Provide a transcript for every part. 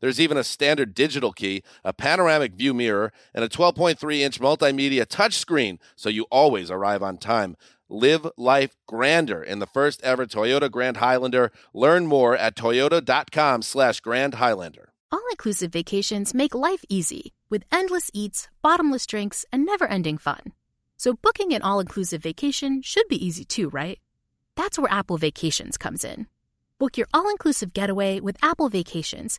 There's even a standard digital key, a panoramic view mirror, and a 12.3 inch multimedia touchscreen, so you always arrive on time. Live life grander in the first ever Toyota Grand Highlander. Learn more at toyota.com slash Grand Highlander. All inclusive vacations make life easy with endless eats, bottomless drinks, and never ending fun. So booking an all inclusive vacation should be easy too, right? That's where Apple Vacations comes in. Book your all inclusive getaway with Apple Vacations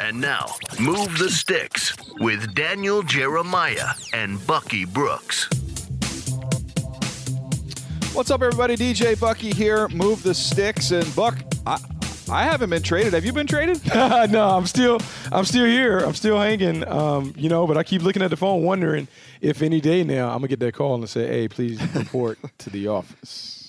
And now, Move the Sticks with Daniel Jeremiah and Bucky Brooks. What's up, everybody? DJ Bucky here. Move the Sticks and Buck. I, I haven't been traded. Have you been traded? no, I'm still I'm still here. I'm still hanging. Um, you know, but I keep looking at the phone, wondering if any day now I'm gonna get that call and say, "Hey, please report to the office."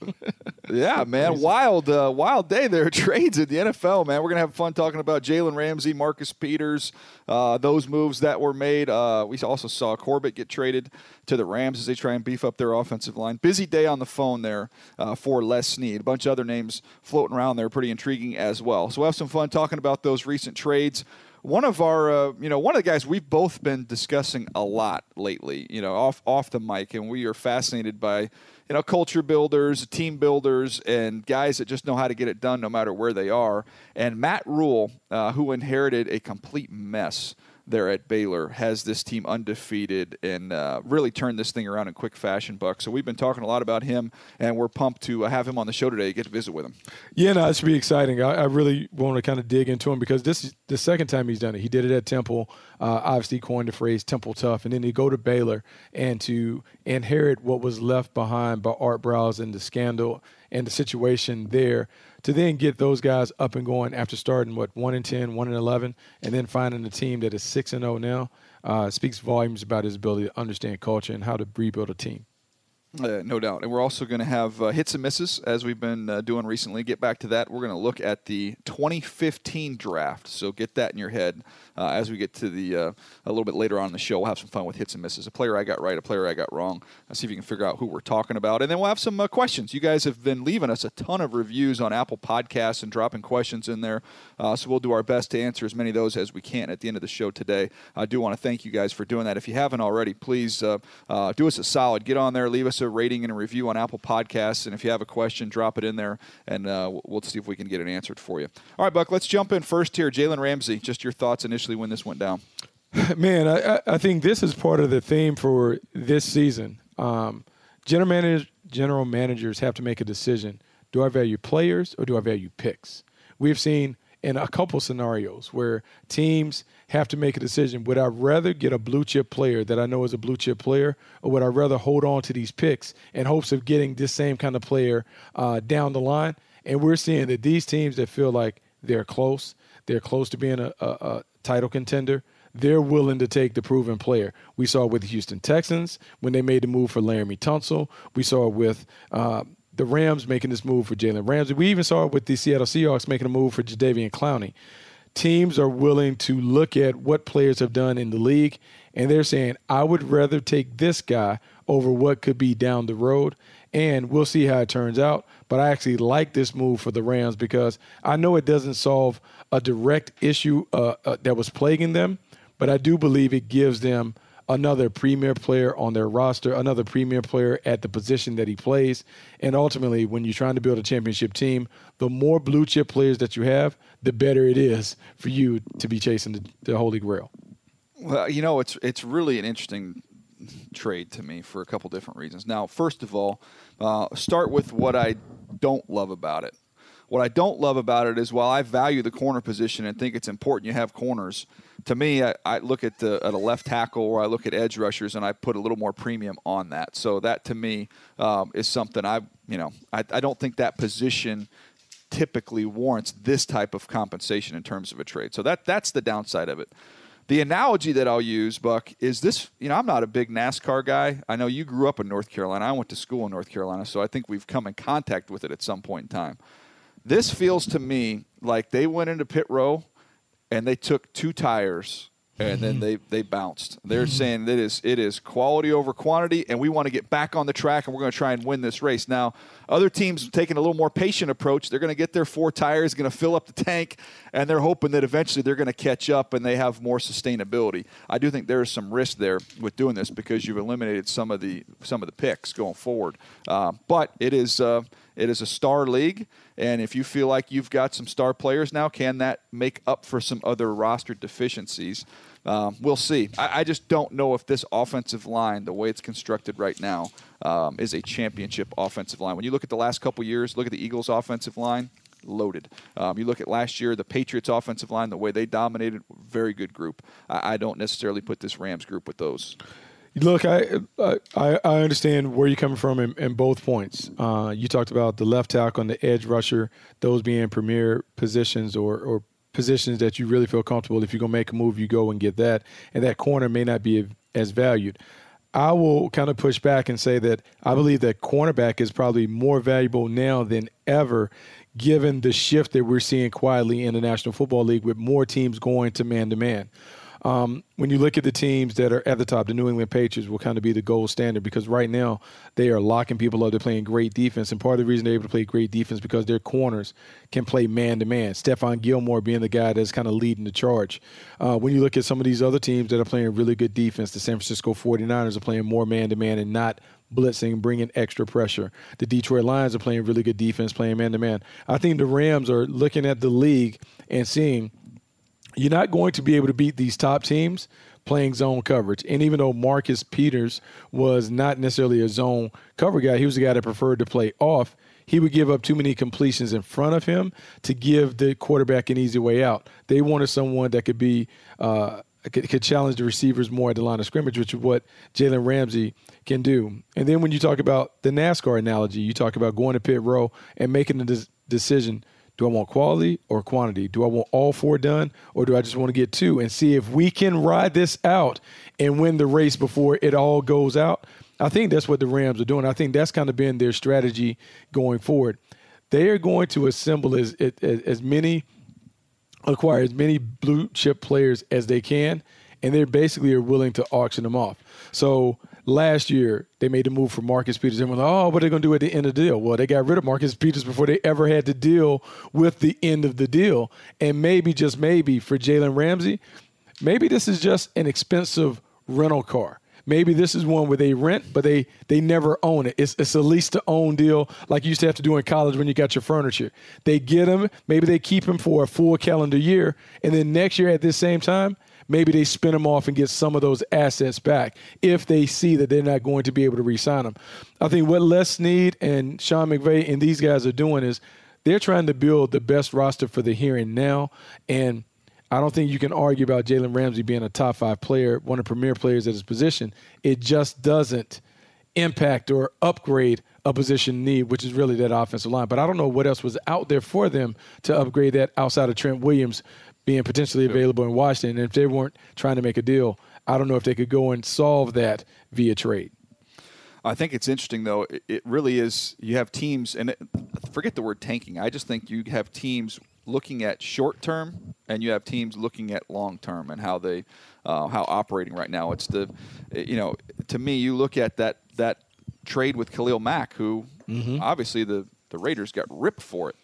yeah, man, wild, uh, wild day there. Trades in the NFL, man. We're gonna have fun talking about Jalen Ramsey, Marcus Peters, uh, those moves that were made. Uh, we also saw Corbett get traded to the Rams as they try and beef up their offensive line. Busy day on the phone there uh, for Les Snead. A bunch of other names floating around there, pretty intriguing as well. So we'll have some fun talking about those recent trades one of our, uh, you know, one of the guys we've both been discussing a lot lately, you know, off off the mic, and we are fascinated by you know, culture builders, team builders, and guys that just know how to get it done no matter where they are. And Matt Rhule, uh, who inherited a complete mess there at Baylor has this team undefeated and uh, really turned this thing around in quick fashion, Buck. So we've been talking a lot about him, and we're pumped to uh, have him on the show today. Get to visit with him. Yeah, no, it should be exciting. I, I really want to kind of dig into him because this is the second time he's done it. He did it at Temple. Uh, obviously, coined the phrase "Temple Tough," and then he go to Baylor and to inherit what was left behind by Art Briles and the scandal and the situation there to then get those guys up and going after starting what one and 10, 1 and 11, and then finding a team that is six and zero now uh, speaks volumes about his ability to understand culture and how to rebuild a team. Uh, no doubt. And we're also going to have uh, hits and misses as we've been uh, doing recently. Get back to that. We're going to look at the 2015 draft. So get that in your head uh, as we get to the uh, a little bit later on in the show. We'll have some fun with hits and misses. A player I got right, a player I got wrong. See if you can figure out who we're talking about. And then we'll have some questions. You guys have been leaving us a ton of reviews on Apple Podcasts and dropping questions in there. so we'll do our best to answer as many of those as we can at the end of the show today. I do want to thank you guys for doing that. If you haven't already, please do us a solid. Get on there, leave us a a rating and a review on Apple Podcasts. And if you have a question, drop it in there, and uh, we'll see if we can get it answered for you. All right, Buck, let's jump in first here. Jalen Ramsey, just your thoughts initially when this went down. Man, I, I think this is part of the theme for this season. Um, general, general managers have to make a decision. Do I value players or do I value picks? We've seen in a couple scenarios where teams have to make a decision. Would I rather get a blue chip player that I know is a blue chip player, or would I rather hold on to these picks in hopes of getting this same kind of player uh, down the line? And we're seeing that these teams that feel like they're close, they're close to being a, a, a title contender, they're willing to take the proven player. We saw it with the Houston Texans when they made the move for Laremy Tunsil. We saw it with uh, the Rams making this move for Jalen Ramsey. We even saw it with the Seattle Seahawks making a move for Jadeveon Clowney. Teams are willing to look at what players have done in the league, and they're saying, I would rather take this guy over what could be down the road. And we'll see how it turns out. But I actually like this move for the Rams because I know it doesn't solve a direct issue uh, uh, that was plaguing them, but I do believe it gives them another premier player on their roster, another premier player at the position that he plays. And ultimately, when you're trying to build a championship team, the more blue chip players that you have, the better it is for you to be chasing the, the Holy Grail. Well, you know, it's it's really an interesting trade to me for a couple different reasons. Now, first of all, uh, start with what I don't love about it. What I don't love about it is while I value the corner position and think it's important you have corners, to me, I, I, look at the at a left tackle or I look at edge rushers and I put a little more premium on that. So that to me um, is something I you know I, I don't think that position typically warrants this type of compensation in terms of a trade. So that that's the downside of it. The analogy that I'll use, Buck, is this. You know, I'm not a big NASCAR guy. I know you grew up in North Carolina. I went to school in North Carolina, so I think we've come in contact with it at some point in time. This feels to me like they went into pit row and they took two tires and then mm-hmm. they, they bounced. They're mm-hmm. saying it is it is quality over quantity, and we want to get back on the track, and we're going to try and win this race. Now, other teams taking a little more patient approach. They're going to get their four tires, going to fill up the tank, and they're hoping that eventually they're going to catch up and they have more sustainability. I do think there is some risk there with doing this because you've eliminated some of the some of the picks going forward. Uh, but it is. Uh, it is a star league, and if you feel like you've got some star players now, can that make up for some other roster deficiencies? Um, we'll see. I, I, just don't know if this offensive line, the way it's constructed right now, um, is a championship offensive line. When you look at the last couple years, look at the Eagles' offensive line, loaded. Um, you look at last year, the Patriots' offensive line, the way they dominated, very good group. I, I don't necessarily put this Rams group with those. Look, I, I I understand where you're coming from in, in both points. Uh, you talked about the left tackle and the edge rusher, those being premier positions or, or positions that you really feel comfortable. If you're gonna make a move, you go and get that, and that corner may not be as valued. I will kind of push back and say that I believe that cornerback is probably more valuable now than ever, given the shift that we're seeing quietly in the National Football League with more teams going to man to man. Um, when you look at the teams that are at the top, the New England Patriots will kind of be the gold standard because right now they are locking people up. They're playing great defense, and part of the reason they're able to play great defense because their corners can play man to man. Stephon Gilmore being the guy that's kind of leading the charge. Uh, when you look at some of these other teams that are playing really good defense, the San Francisco 49ers are playing more man to man and not blitzing, bringing extra pressure. The Detroit Lions are playing really good defense, playing man to man. I think the Rams are looking at the league and seeing you're not going to be able to beat these top teams playing zone coverage. And even though Marcus Peters was not necessarily a zone cover guy, he was a guy that preferred to play off. He would give up too many completions in front of him to give the quarterback an easy way out. They wanted someone that could be uh, could, could, challenge the receivers more at the line of scrimmage, which is what Jalen Ramsey can do. And then when you talk about the NASCAR analogy, you talk about going to pit row and making des- decision – do I want quality or quantity? Do I want all four done or do I just want to get two and see if we can ride this out and win the race before it all goes out? I think that's what the Rams are doing. I think that's kind of been their strategy going forward. They are going to assemble as, as, as many, acquire as many blue chip players as they can, and they basically are willing to auction them off. So last year they made a move for Marcus Peters we're like, oh, what are they going to do at the end of the deal? Well, they got rid of Marcus Peters before they ever had to deal with the end of the deal. And maybe, just maybe, for Jalen Ramsey, maybe this is just an expensive rental car. Maybe this is one where they rent, but they they never own it. It's it's a lease to own deal, like you used to have to do in college when you got your furniture. They get them, maybe they keep them for a full calendar year, and then next year at this same time, maybe they spin them off and get some of those assets back if they see that they're not going to be able to re-sign them. I think what Les Snead and Sean McVay and these guys are doing is they're trying to build the best roster for the here and now, and I don't think you can argue about Jalen Ramsey being a top five player, one of the premier players at his position. It just doesn't impact or upgrade a position need, which is really that offensive line. But I don't know what else was out there for them to upgrade that outside of Trent Williams being potentially available in Washington. And if they weren't trying to make a deal, I don't know if they could go and solve that via trade. I think it's interesting though. It really is. You have teams, and forget the word tanking. I just think you have teams looking at short term, and you have teams looking at long term and how they uh, how operating right now. It's the you know to me you look at that that trade with Khalil Mack, who mm-hmm. obviously the the Raiders got ripped for it.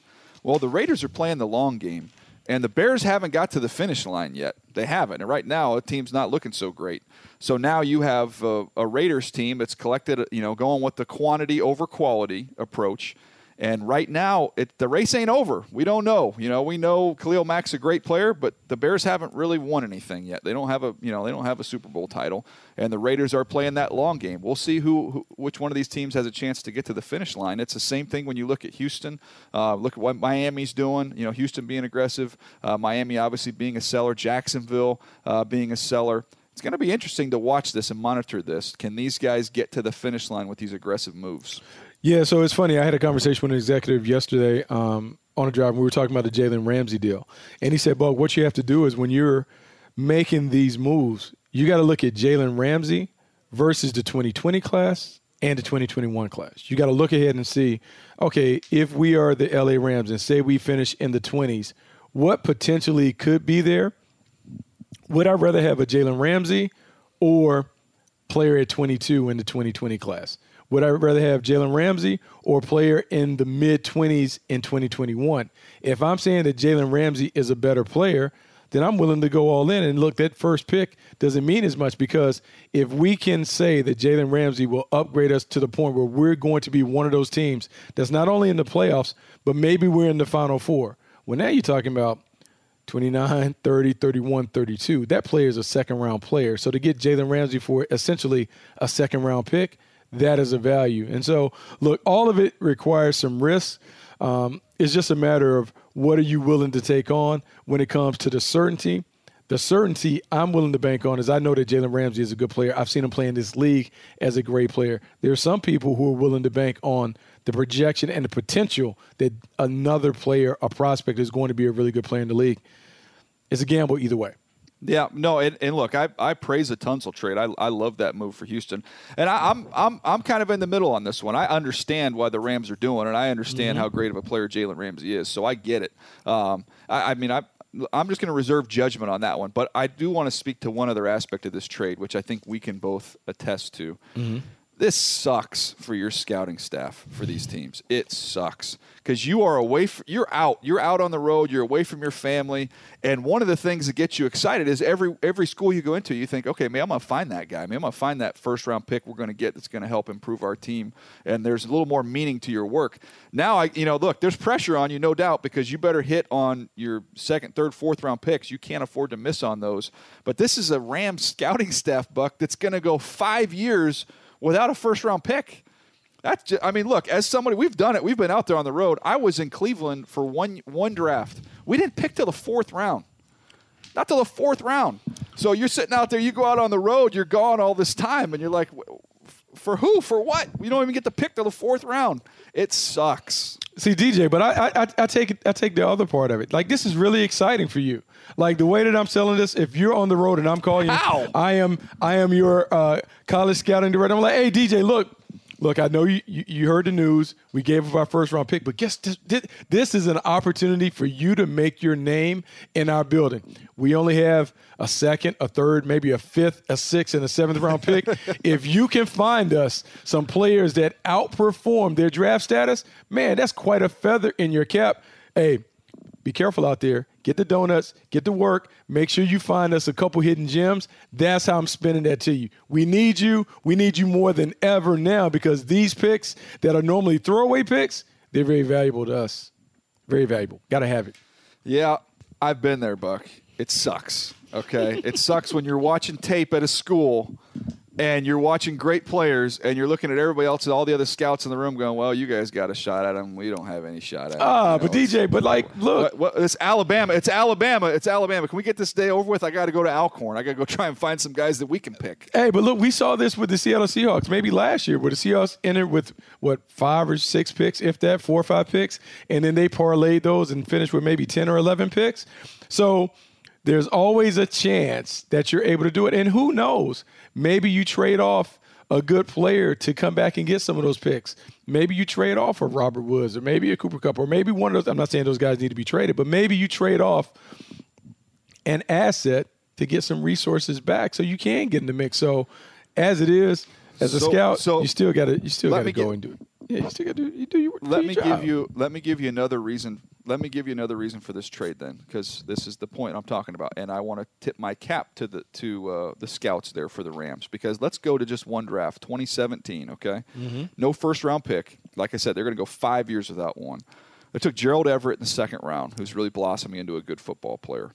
Well, the Raiders are playing the long game. And the Bears haven't got to the finish line yet. They haven't. And right now, a team's not looking so great. So now you have a, a Raiders team that's collected, you know, going with the quantity over quality approach and right now, it, the race ain't over. We don't know. You know, we know Khalil Mack's a great player, but the Bears haven't really won anything yet. They don't have a, you know, they don't have a Super Bowl title, and the Raiders are playing that long game. We'll see who, who which one of these teams has a chance to get to the finish line. It's the same thing when you look at Houston. Uh, look at what Miami's doing. You know, Houston being aggressive, uh, Miami obviously being a seller, Jacksonville uh, being a seller it's going to be interesting to watch this and monitor this. Can these guys get to the finish line with these aggressive moves? Yeah, so it's funny. I had a conversation with an executive yesterday um, on a drive. And we were talking about the Jalen Ramsey deal, and he said, "Buck, what you have to do is when you're making these moves, you got to look at Jalen Ramsey versus the 2020 class and the 2021 class. You got to look ahead and see, okay, if we are the LA Rams and say we finish in the 20s, what potentially could be there? Would I rather have a Jalen Ramsey or player at 22 in the 2020 class? Would I rather have Jalen Ramsey or a player in the mid 20s in 2021? If I'm saying that Jalen Ramsey is a better player, then I'm willing to go all in. And look, that first pick doesn't mean as much because if we can say that Jalen Ramsey will upgrade us to the point where we're going to be one of those teams that's not only in the playoffs, but maybe we're in the final four. Well, now you're talking about 29, 30, 31, 32. That player is a second round player. So to get Jalen Ramsey for essentially a second round pick, that is a value. And so, look, all of it requires some risk. Um, it's just a matter of what are you willing to take on when it comes to the certainty. The certainty I'm willing to bank on is I know that Jalen Ramsey is a good player. I've seen him play in this league as a great player. There are some people who are willing to bank on the projection and the potential that another player, a prospect, is going to be a really good player in the league. It's a gamble either way. Yeah, no, and, and look, I, I praise the Tunsil trade. I, I love that move for Houston, and I, am I'm, I'm I'm kind of in the middle on this one. I understand why the Rams are doing, and I understand mm-hmm. how great of a player Jalen Ramsey is. So I get it. Um, I, I mean, I I'm just going to reserve judgment on that one, but I do want to speak to one other aspect of this trade, which I think we can both attest to. Mm-hmm this sucks for your scouting staff for these teams. It sucks because you are away. From, you're out. You're out on the road. You're away from your family. And one of the things that gets you excited is every every school you go into, you think, okay, man, I'm gonna find that guy. Man, I'm gonna find that first round pick we're gonna get that's gonna help improve our team. And there's a little more meaning to your work. Now, I you know, look, there's pressure on you, no doubt, because you better hit on your second, third, fourth round picks. You can't afford to miss on those. But this is a Rams scouting staff, Buck, that's gonna go five years without a first round pick. That's just, I mean, look, as somebody we've done it. We've been out there on the road. I was in Cleveland for one one draft. We didn't pick till the fourth round. Not till the fourth round. So you're sitting out there, you go out on the road, you're gone all this time, and you're like, for who? For what? You don't even get to pick till the fourth round. It sucks. See, DJ, but I, I, I take it, I take the other part of it. Like this is really exciting for you. Like the way that I'm selling this, if you're on the road and I'm calling How? you, I am, I am your uh, college scouting director. I'm like, hey, DJ, look, look, I know you, you, heard the news. We gave up our first round pick, but guess this, this is an opportunity for you to make your name in our building. We only have a second, a third, maybe a fifth, a sixth, and a seventh round pick. if you can find us some players that outperform their draft status, man, that's quite a feather in your cap. Hey, be careful out there. Get the donuts, get to work. Make sure you find us a couple hidden gems. That's how I'm spending that to you. We need you. We need you more than ever now because these picks that are normally throwaway picks, they're very valuable to us. Very valuable. Got to have it. Yeah, I've been there, Buck. It sucks. Okay, it sucks when you're watching tape at a school and you're watching great players and you're looking at everybody else and all the other scouts in the room going, well, you guys got a shot at them. We don't have any shot at them. Ah, You know, but DJ, but like, look, what, what, it's Alabama. It's Alabama. It's Alabama. Can we get this day over with? I got to go to Alcorn. I got to go try and find some guys that we can pick. Hey, but look, we saw this with the Seattle Seahawks maybe last year, where the Seahawks entered with what five or six picks, if that, four or five picks, and then they parlayed those and finished with maybe ten or eleven picks. So there's always a chance that you're able to do it, and who knows? Maybe you trade off a good player to come back and get some of those picks. Maybe you trade off a Robert Woods or maybe a Cooper Kupp or maybe one of those. I'm not saying those guys need to be traded, but maybe you trade off an asset to get some resources back so you can get in the mix. So as it is, as a So- scout, so you still gotta you still gotta go get- and do it. Yeah, you still gotta do you do your do Let your me job. give you let me give you another reason. Let me give you another reason for this trade then, because this is the point I'm talking about, and I want to tip my cap to the to uh, the scouts there for the Rams because let's go to just one draft, 2017. Okay, Mm-hmm. no first round pick. Like I said, they're going to go five years without one. They took Gerald Everett in the second round, who's really blossoming into a good football player.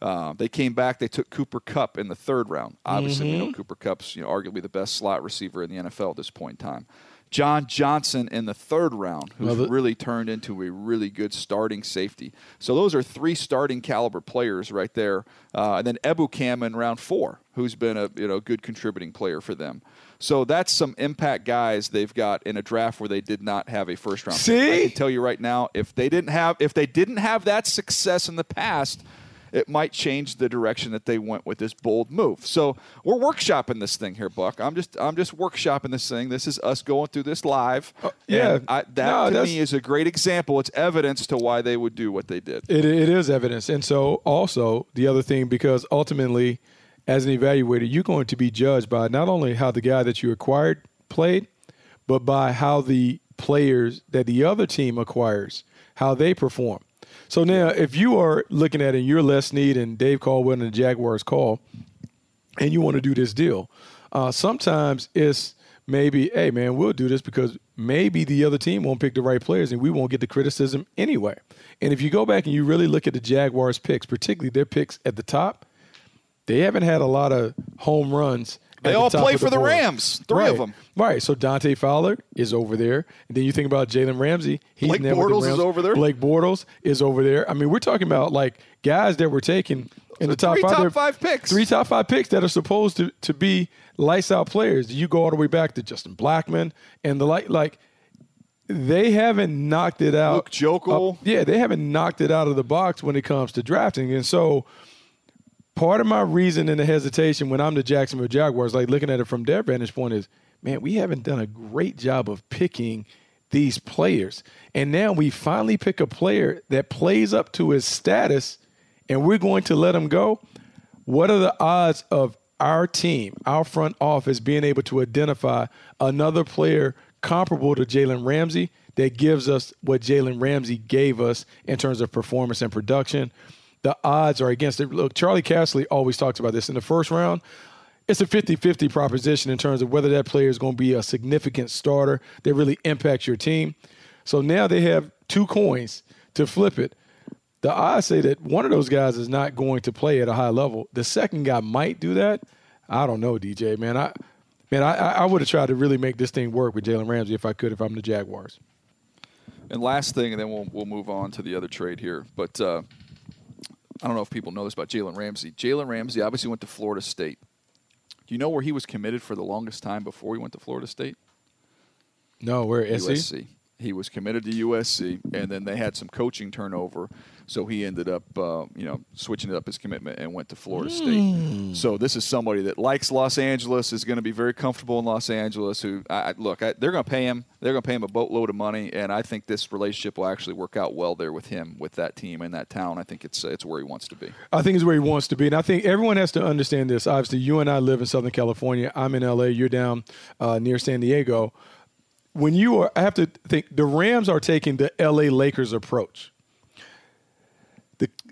Uh, they came back. They took Cooper Kupp in the third round. Obviously, we know Cooper Kupp's you know arguably the best slot receiver in the NFL at this point in time. John Johnson in the third round, who's really turned into a really good starting safety. So those are three starting caliber players right there. Uh, and then Ebukam in round four, who's been a you know good contributing player for them. So that's some impact guys they've got in a draft where they did not have a first round. pick. I See? can tell you right now, if they didn't have if they didn't have that success in the past, it might change the direction that they went with this bold move. So we're workshopping this thing here, Buck. I'm just I'm just workshopping this thing. This is us going through this live. Oh, yeah. I, that No, to me is a great example. It's evidence to why they would do what they did. It, it is evidence. And so, also, the other thing, because ultimately, as an evaluator, you're going to be judged by not only how the guy that you acquired played, but by how the players that the other team acquires, how they perform. So now, if you are looking at it, and you're Les Snead and Dave Caldwell and the Jaguars call, and you want to do this deal, uh, sometimes it's maybe, hey man, we'll do this because maybe the other team won't pick the right players and we won't get the criticism anyway. And if you go back and you really look at the Jaguars' picks, particularly their picks at the top, they haven't had a lot of home runs. They at the all play for the board. Rams, three right. of them. Right. So Dante Fowler is over there, and then you think about Jalen Ramsey. He's Blake Bortles is over there. Blake Bortles is over there. I mean, we're talking about like guys that were taken in the top three five. top five picks. Three top five picks that are supposed to to be lights out players. You go all the way back to Justin Blackmon and the like. Like they haven't knocked it out. Luke Joeckel. Uh, yeah, they haven't knocked it out of the box when it comes to drafting, and so part of my reason and the hesitation when I'm the Jacksonville Jaguars, like looking at it from their vantage point, is man, we haven't done a great job of picking these players. And now we finally pick a player that plays up to his status and we're going to let him go. What are the odds of our team, our front office, being able to identify another player comparable to Jalen Ramsey that gives us what Jalen Ramsey gave us in terms of performance and production? The odds are against it. Look, Charley Casserly always talks about this in the first round. It's a 50 50 proposition in terms of whether that player is going to be a significant starter that really impacts your team. So now they have two coins to flip it. The odds say that one of those guys is not going to play at a high level. The second guy might do that. I don't know, DJ, man. I man, I, I would have tried to really make this thing work with Jalen Ramsey if I could, if I'm the Jaguars. And last thing, and then we'll we'll move on to the other trade here. But uh, I don't know if people know this about Jalen Ramsey. Jalen Ramsey obviously went to Florida State. Do you know where he was committed for the longest time before he went to Florida State? No, where SC? USC. He was committed to USC, and then they had some coaching turnover, so he ended up, uh, you know, switching up his commitment and went to Florida State. So this is somebody that likes Los Angeles, is going to be very comfortable in Los Angeles. Who, I, I- look, I, they're going to pay him. They're going to pay him a boatload of money, and I think this relationship will actually work out well there with him, with that team and that town. I think it's it's where he wants to be. I think it's where he wants to be. And I think everyone has to understand this. Obviously, you and I live in Southern California. I'm in LA. You're down uh, near San Diego. When you are, I have to think the Rams are taking the LA Lakers approach.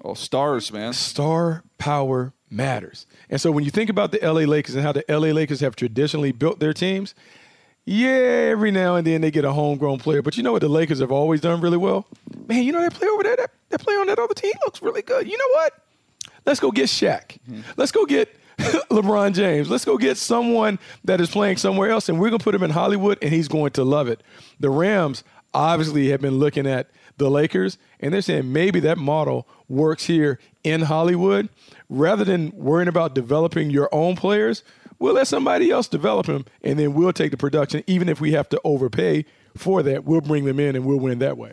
Oh, stars, man. Star power matters. And so when you think about the LA Lakers and how the LA Lakers have traditionally built their teams, yeah, every now and then they get a homegrown player. But you know what the Lakers have always done really well? Man, you know that player over there, that, that player on that other team looks really good. You know what? Let's go get Shaq. Mm-hmm. Let's go get LeBron James. Let's go get someone that is playing somewhere else, and we're going to put him in Hollywood, and he's going to love it. The Rams obviously have been looking at the Lakers, and they're saying maybe that model works here in Hollywood. Rather than worrying about developing your own players, we'll let somebody else develop them, and then we'll take the production. Even if we have to overpay for that, we'll bring them in, and we'll win that way.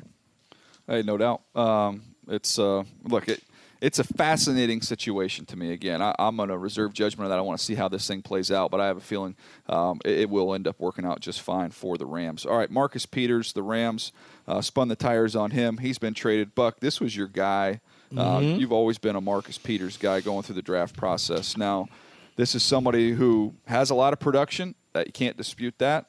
Hey, no doubt. Um, it's uh, look it it's a fascinating situation to me. Again, I, am going to reserve judgment on that. I want to see how this thing plays out, but I have a feeling um, it, it, will end up working out just fine for the Rams. All right, Marcus Peters, the Rams uh, spun the tires on him. He's been traded. Buck, this was your guy. Uh, mm-hmm. You've always been a Marcus Peters guy going through the draft process. Now, this is somebody who has a lot of production. That you can't dispute that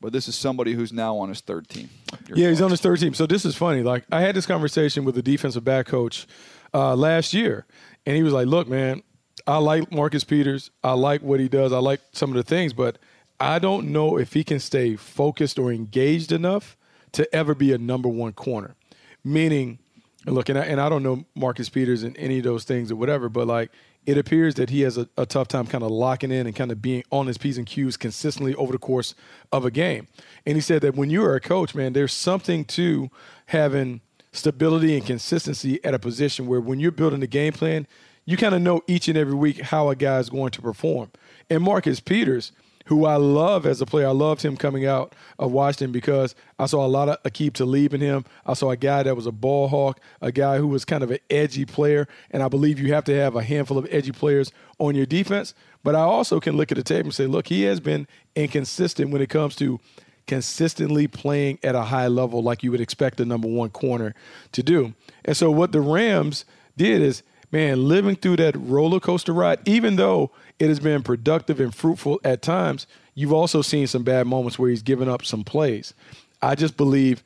but this is somebody who's now on his third team. Your yeah, thoughts? he's on his third team. So this is funny. Like I had this conversation with the defensive back coach uh, last year, and he was like, "Look, man, I like Marcus Peters. I like what he does. I like some of the things, but I don't know if he can stay focused or engaged enough to ever be a number one corner. Meaning, look, and I, and I don't know Marcus Peters and any of those things or whatever, but like it appears that he has a, a tough time kind of locking in and kind of being on his P's and Q's consistently over the course of a game. And he said that when you are a coach, man, there's something to having – stability and consistency at a position where when you're building the game plan, you kind of know each and every week how a guy is going to perform. And Marcus Peters, who I love as a player, I loved him coming out of Washington because I saw a lot of Aqib Talib in him. I saw a guy that was a ball hawk, a guy who was kind of an edgy player. And I believe you have to have a handful of edgy players on your defense. But I also can look at the tape and say, look, he has been inconsistent when it comes to consistently playing at a high level like you would expect a number one corner to do. And so what the Rams did is, man, living through that roller coaster ride, even though it has been productive and fruitful at times, you've also seen some bad moments where he's given up some plays. I just believe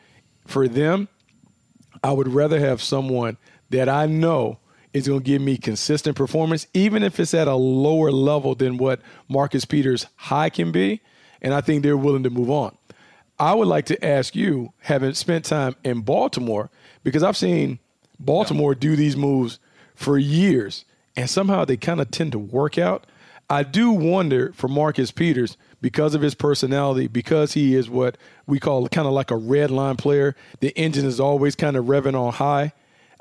for them, I would rather have someone that I know is going to give me consistent performance, even if it's at a lower level than what Marcus Peters' high can be. And I think they're willing to move on. I would like to ask you, having spent time in Baltimore, because I've seen Baltimore do these moves for years, and somehow they kind of tend to work out. I do wonder for Marcus Peters, because of his personality, because he is what we call kind of like a red line player, the engine is always kind of revving on high.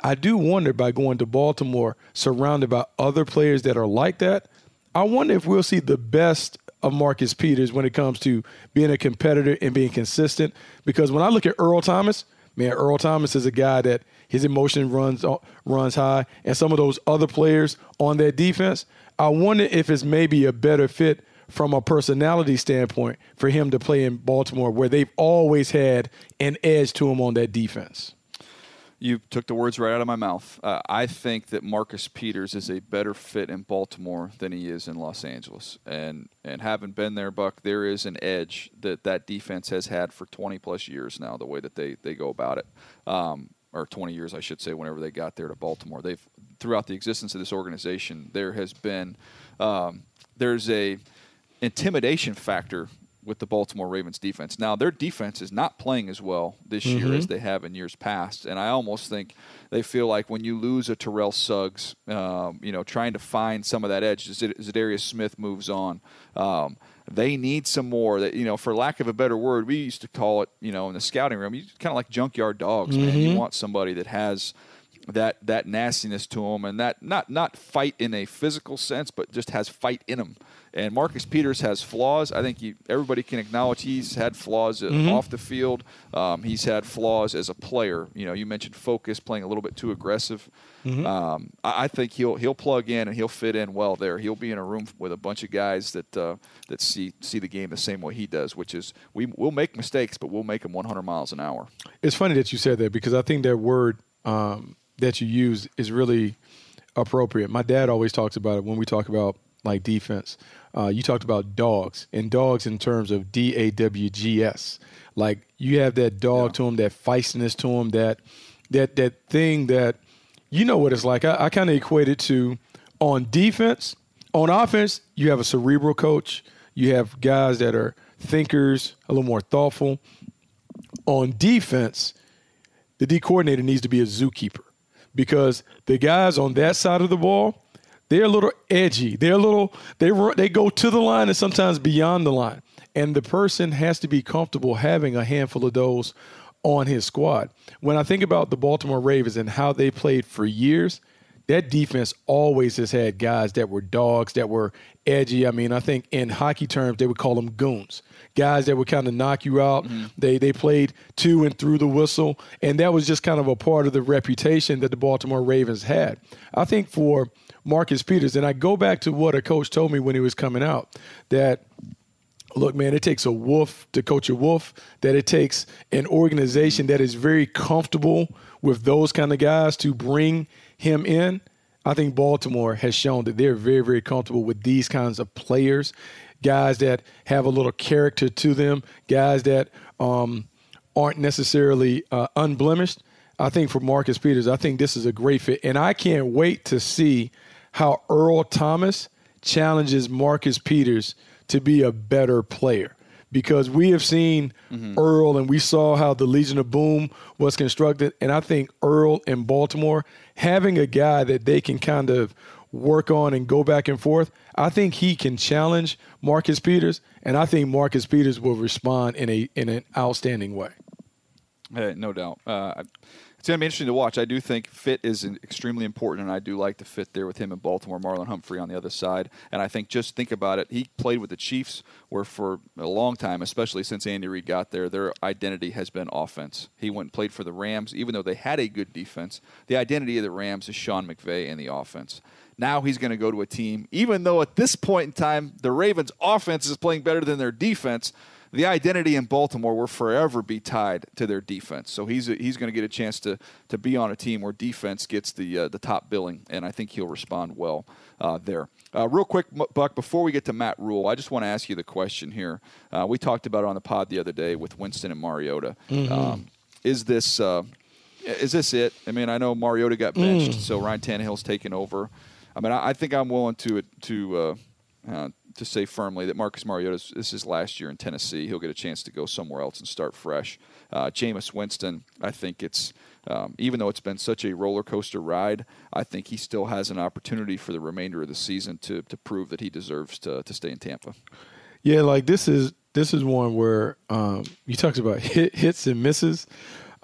I do wonder by going to Baltimore, surrounded by other players that are like that, I wonder if we'll see the best of Marcus Peters when it comes to being a competitor and being consistent. Because when I look at Earl Thomas, man, Earl Thomas is a guy that his emotion runs uh, runs high, and some of those other players on that defense, I wonder if it's maybe a better fit from a personality standpoint for him to play in Baltimore, where they've always had an edge to him on that defense. You took the words right out of my mouth. Uh, I think that Marcus Peters is a better fit in Baltimore than he is in Los Angeles. And and having been there, Buck, there is an edge that that defense has had for 20 plus years now. The way that they they go about it, um, or 20 years, I should say, whenever they got there to Baltimore, they've throughout the existence of this organization, there has been um, there's a intimidation factor with the Baltimore Ravens defense. Now, their defense is not playing as well this mm-hmm. year as they have in years past, and I almost think they feel like when you lose a Terrell Suggs, um, you know, trying to find some of that edge as Za'Darius Smith moves on. Um, they need some more that you know for lack of a better word we used to call it you know in the scouting room you kind of like junkyard dogs mm-hmm. man you mm-hmm. want somebody that has that that nastiness to them and that not not fight in a physical sense but just has fight in them and Marcus Peters has flaws. I think everybody can acknowledge he's had flaws mm-hmm. off the field. Um, he's had flaws as a player. You know, you mentioned focus, playing a little bit too aggressive. Mm-hmm. Um, I, I, think he'll he'll plug in and he'll fit in well there. He'll be in a room with a bunch of guys that uh, that see see the game the same way he does, which is we will make mistakes, but we'll make them 100 miles an hour. It's funny that you said that because I think that word um, that you use is really appropriate. My dad always talks about it when we talk about like defense. Uh, you talked about dogs and dogs in terms of D A W G S. Like you have that dog yeah. to them, that feistiness to them, that that that thing that you know what it's like. I, I kind of equate it to on defense. On offense, you have a cerebral coach. You have guys that are thinkers, a little more thoughtful. On defense, the D coordinator needs to be a zookeeper because the guys on that side of the ball, they're a little edgy. They're a little they they go to the line and sometimes beyond the line. And the person has to be comfortable having a handful of those on his squad. When I think about the Baltimore Ravens and how they played for years, that defense always has had guys that were dogs, that were edgy. I mean, I think in hockey terms, they would call them goons. Guys that would kind of knock you out. Mm-hmm. They they played to and through the whistle, and that was just kind of a part of the reputation that the Baltimore Ravens had. I think for Marcus Peters, and I go back to what a coach told me when he was coming out that look, man, it takes a wolf to coach a wolf, that it takes an organization that is very comfortable with those kind of guys to bring him in. I think Baltimore has shown that they're very, very comfortable with these kinds of players, guys that have a little character to them, guys that um, aren't necessarily uh, unblemished. I think for Marcus Peters, I think this is a great fit. And I can't wait to see how Earl Thomas challenges Marcus Peters to be a better player because we have seen mm-hmm. Earl and we saw how the Legion of Boom was constructed. And I think Earl in Baltimore, having a guy that they can kind of work on and go back and forth, I think he can challenge Marcus Peters. And I think Marcus Peters will respond in a in an outstanding way. Hey, no doubt. Uh, it's going to be interesting to watch. I do think fit is extremely important, and I do like the fit there with him in Baltimore. Marlon Humphrey on the other side, and I think just think about it. He played with the Chiefs, where for a long time, especially since Andy Reid got there, their identity has been offense. He went and played for the Rams, even though they had a good defense. The identity of the Rams is Sean McVay and the offense. Now he's going to go to a team, even though at this point in time the Ravens' offense is playing better than their defense the identity in Baltimore will forever be tied to their defense. So he's a, he's going to get a chance to to be on a team where defense gets the uh, the top billing, and I think he'll respond well uh, there. Uh, real quick, Buck, before we get to Matt Rhule, I just want to ask you the question here. Uh, we talked about it on the pod the other day with Winston and Mariota. Mm-hmm. Um, is this uh, is this it? I mean, I know Mariota got benched, mm. so Ryan Tannehill's taken over. I mean, I, I think I'm willing to to uh, uh, to say firmly that Marcus Mariota is, this is last year in Tennessee. He'll get a chance to go somewhere else and start fresh. Uh, Jameis Winston, I think it's um, even though it's been such a roller coaster ride, I think he still has an opportunity for the remainder of the season to to prove that he deserves to to stay in Tampa. Yeah, like this is this is one where um, you talked about hit, hits and misses.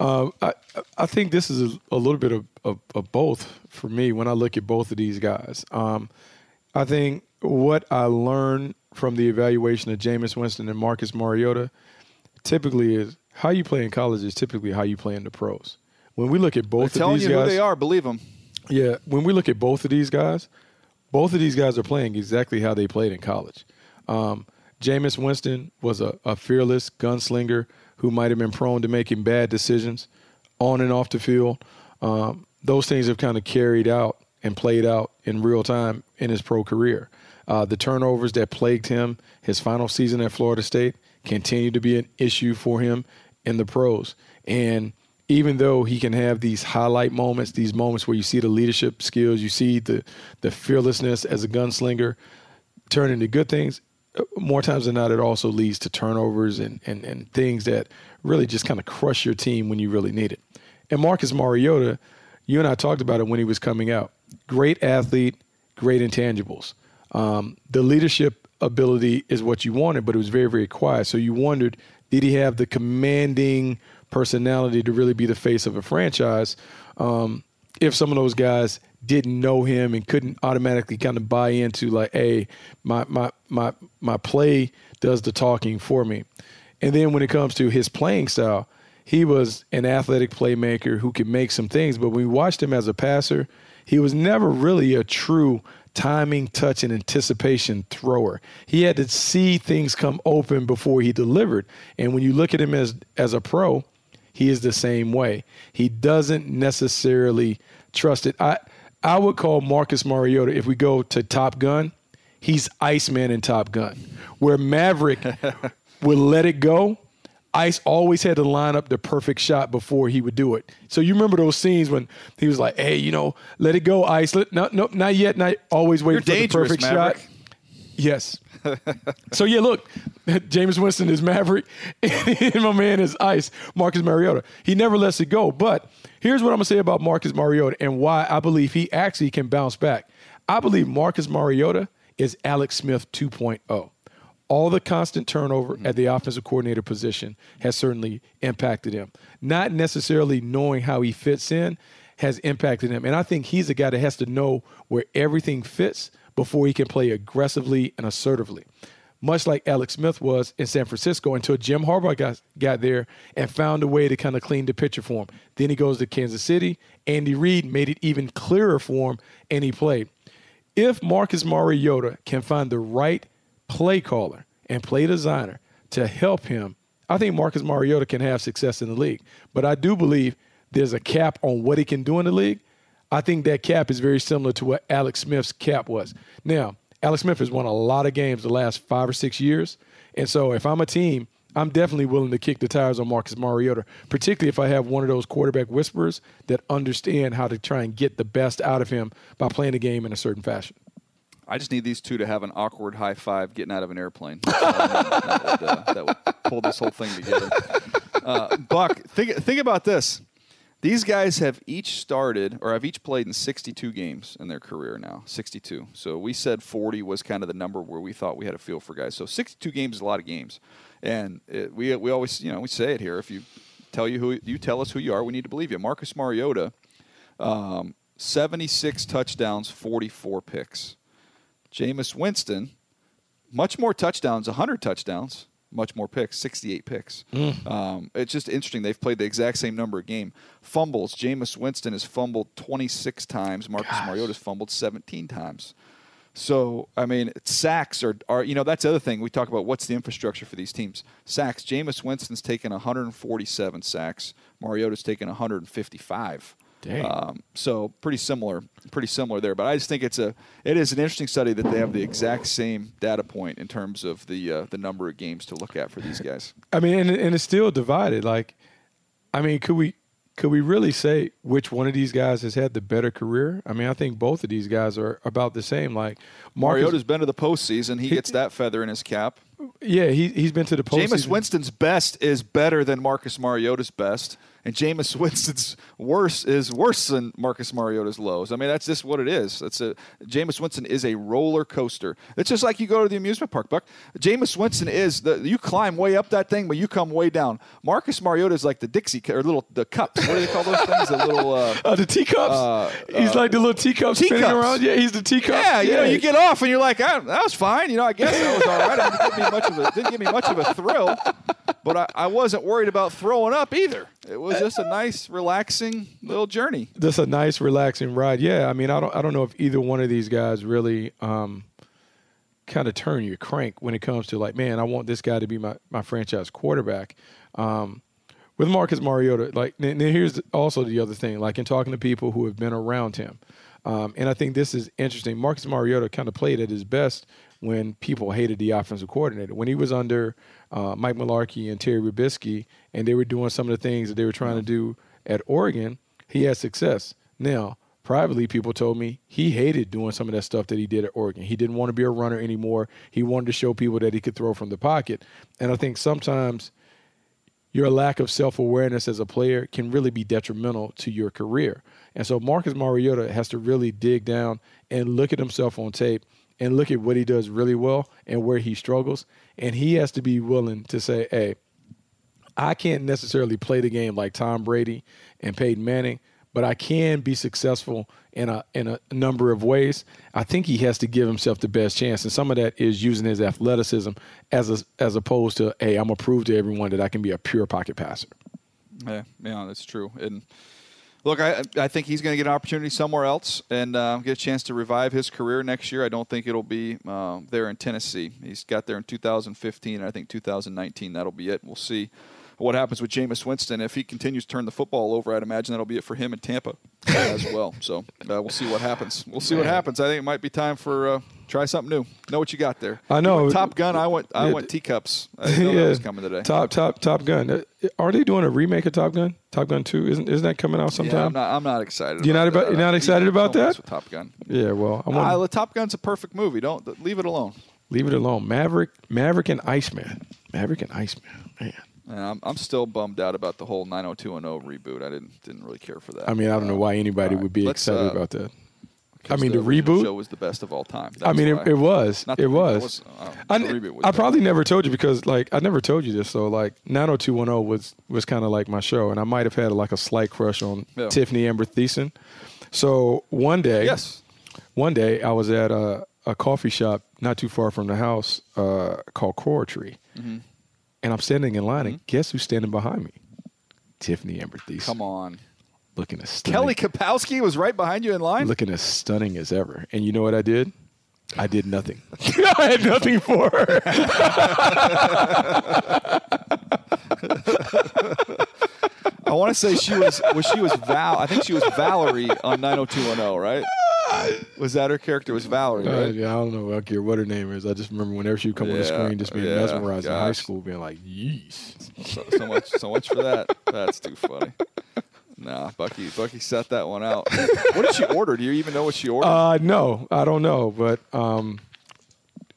Uh, I I think this is a, a little bit of, of, of, both for me when I look at both of these guys. Um, I think what I learned from the evaluation of Jameis Winston and Marcus Mariota typically is how you play in college is typically how you play in the pros. When we look at both They're of these you guys, who they are, believe them. Yeah, when we look at both of these guys, both of these guys are playing exactly how they played in college. Um, Jameis Winston was a, a fearless gunslinger who might have been prone to making bad decisions on and off the field. Um, those things have kind of carried out and played out in real time in his pro career. Uh, the turnovers that plagued him his final season at Florida State continue to be an issue for him in the pros. And even though he can have these highlight moments, these moments where you see the leadership skills, you see the the fearlessness as a gunslinger turn into good things, more times than not, it also leads to turnovers and, and, and things that really just kind of crush your team when you really need it. And Marcus Mariota, you and I talked about it when he was coming out. Great athlete, great intangibles. Um, the leadership ability is what you wanted, but it was very, very quiet. So you wondered, did he have the commanding personality to really be the face of a franchise? Um, if some of those guys didn't know him and couldn't automatically kind of buy into like, hey, my my my my play does the talking for me. And then when it comes to his playing style, he was an athletic playmaker who could make some things, but when we watched him as a passer, he was never really a true timing, touch, and anticipation thrower. He had to see things come open before he delivered. And when you look at him as as a pro, he is the same way. He doesn't necessarily trust it. I I would call Marcus Mariota if we go to Top Gun, he's Iceman in Top Gun. Where Maverick will let it go, Ice always had to line up the perfect shot before he would do it. So you remember those scenes when he was like, "Hey, you know, let it go, Ice. Let, no, no, not yet. Not always waiting for the perfect Maverick. shot." Yes. so yeah, look, Jameis Winston is Maverick, and my man is Ice, Marcus Mariota. He never lets it go. But here's what I'm gonna say about Marcus Mariota and why I believe he actually can bounce back. I believe Marcus Mariota is Alex Smith 2.0. All the constant turnover mm-hmm. at the offensive coordinator position has certainly impacted him. Not necessarily knowing how he fits in has impacted him. And I think he's a guy that has to know where everything fits before he can play aggressively and assertively. Much like Alex Smith was in San Francisco until Jim Harbaugh got, got there and found a way to kind of clean the picture for him. Then he goes to Kansas City. Andy Reid made it even clearer for him, and he played. If Marcus Mariota can find the right play caller and play designer to help him, I think Marcus Mariota can have success in the league. But I do believe there's a cap on what he can do in the league. I think that cap is very similar to what Alex Smith's cap was. Now, Alex Smith has won a lot of games the last five or six years. And so if I'm a team, I'm definitely willing to kick the tires on Marcus Mariota, particularly if I have one of those quarterback whisperers that understand how to try and get the best out of him by playing the game in a certain fashion. I just need these two to have an awkward high five getting out of an airplane. that, would, uh, that would pull this whole thing together. Uh, Buck, think think about this. These guys have each started or have each played in 62 games in their career now. 62. So we said 40 was kind of the number where we thought we had a feel for guys. So 62 games is a lot of games, and it, we we always you know we say it here. If you tell you who you tell us who you are, we need to believe you. Marcus Mariota, um, 76 touchdowns, 44 picks. Jameis Winston, much more touchdowns, 100 touchdowns, much more picks, 68 picks. Um, it's just interesting. They've played the exact same number of game. Fumbles. Jameis Winston has fumbled 26 times. Marcus Mariota's fumbled 17 times. So, I mean, sacks are, are, you know, that's the other thing. We talk about what's the infrastructure for these teams. Sacks. Jameis Winston's taken 147 sacks. Mariota's taken 155. Um, so pretty similar, pretty similar there. But I just think it's a, it is an interesting study that they have the exact same data point in terms of the uh, the number of games to look at for these guys. I mean, and, and it's still divided. Like, I mean, could we could we really say which one of these guys has had the better career? I mean, I think both of these guys are about the same. Like, Marcus, Mariota's been to the postseason. He gets that feather in his cap. yeah, he he's been to the postseason. Jameis Winston's best is better than Marcus Mariota's best, and Jameis Winston's worse is worse than Marcus Mariota's lows. I mean, that's just what it is. That's a Jameis Winston is a roller coaster. It's just like you go to the amusement park, Buck. Jameis Winston is the you climb way up that thing, but you come way down. Marcus Mariota is like the Dixie or little the cups. What do they call those things? The little uh, Uh, the teacups. Uh, he's uh, like the little teacups spinning around. Yeah, he's the teacup. Yeah, you know, you get off and you're like, ah, that was fine. You know, I guess that was all right. It didn't give me much of a didn't give me much of a thrill, but I, I wasn't worried about throwing up either. It was just a nice, relaxing little journey. Just a nice, relaxing ride. Yeah, I mean, I don't, I don't know if either one of these guys really um, kind of turn your crank when it comes to like, man, I want this guy to be my, my franchise quarterback. Um, with Marcus Mariota, like, and here's also the other thing, like in talking to people who have been around him, um, and I think this is interesting. Marcus Mariota kind of played at his best when people hated the offensive coordinator. When he was under uh, Mike Mularkey and Terry Robiskie, and they were doing some of the things that they were trying to do at Oregon, he had success. Now, privately, people told me he hated doing some of that stuff that he did at Oregon. He didn't want to be a runner anymore. He wanted to show people that he could throw from the pocket. And I think sometimes your lack of self awareness as a player can really be detrimental to your career. And so Marcus Mariota has to really dig down and look at himself on tape and look at what he does really well and where he struggles. And he has to be willing to say, hey, I can't necessarily play the game like Tom Brady and Peyton Manning, but I can be successful in a in a number of ways. I think he has to give himself the best chance, and some of that is using his athleticism as a, as opposed to, hey, I'm gonna prove to everyone that I can be a pure pocket passer. Yeah, yeah, that's true. And look, I I think he's going to get an opportunity somewhere else and uh, get a chance to revive his career next year. I don't think it'll be uh, there in Tennessee. He's got there in 2015, and I think 2019 that'll be it. We'll see what happens with Jameis Winston. If he continues to turn the football over, I'd imagine that'll be it for him in Tampa as well. So uh, we'll see what happens. We'll see what happens. I think it might be time for uh, try something new. Know what you got there. I know. Top Gun. I went. I Yeah. went teacups. I didn't know yeah, that was coming today. Top, top, Top Gun. Uh, Are they doing a remake of Top Gun? Top Gun Two isn't isn't that coming out Yeah, sometime? I'm not. I'm not excited. You're not about that. you're not excited about that? Top Gun. Yeah, well, I Uh, want the Top Gun's a perfect movie. Don't leave it alone. leave it alone. Maverick, Maverick and Iceman, Maverick and Iceman. Man, Yeah, I'm, I'm still bummed out about the whole 90210 reboot. I didn't didn't really care for that. I mean, I don't know why anybody would be let's, excited uh, about that. I mean, the, original reboot. show was the best of all time. I mean, it, it was. It was. uh, I, was I probably never told you because, like, I never told you this. So, like, 90210 was was kind of like my show, and I might have had like a slight crush on Yeah. Tiffani Amber Thiessen. So one day, Yes. one day I was at a, a coffee shop not too far from the house uh, called Core Tree, Mm-hmm. And I'm standing in line, and mm-hmm. guess who's standing behind me? Tiffani Amber Thiessen. Come on. looking as stunning, Kelly Kapowski was right behind you in line. looking as stunning as ever. And you know what I did? I did nothing. I had nothing for her. I want to say she was was she was Val. I think she was Valerie on 90210, right? Was that her character? Was Valerie, Uh, right? yeah, I don't know. I care what her name is. I just remember whenever she would come on the Yeah, screen, just being yeah, mesmerized in high gosh. school, being like, "Yeesh." So, so much, so much for that. That's too funny. Nah, Bucky, Bucky set that one out. What did she order? Do you even know what she ordered? Uh, no, I don't know, but um,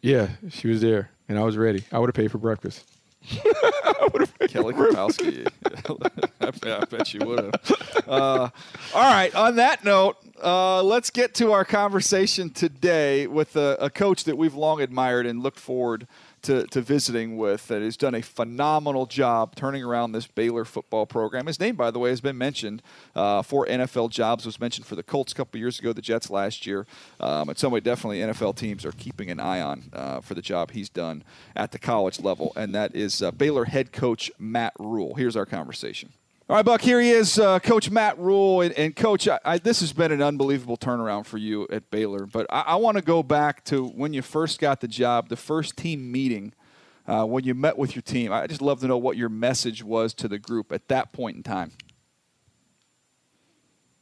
yeah, she was there, and I was ready. I would have paid for breakfast. Kelly Kapowski. I, bet, I bet you would have. Uh, all right. On that note, uh, let's get to our conversation today with a, a coach that we've long admired and looked forward to, to visiting with that has done a phenomenal job turning around this Baylor football program. His name, by the way, has been mentioned uh, for NFL jobs. Was mentioned for the Colts a couple years ago, the Jets last year. Um, in some way, definitely NFL teams are keeping an eye on uh, for the job he's done at the college level, and that is uh, Baylor head coach Matt Rhule. Here's our conversation. All right, Buck. Here he is, uh, Coach Matt Rhule, and, and Coach. I, I, this has been an unbelievable turnaround for you at Baylor. But I, I want to go back to when you first got the job, the first team meeting, uh, when you met with your team. I just love to know what your message was to the group at that point in time.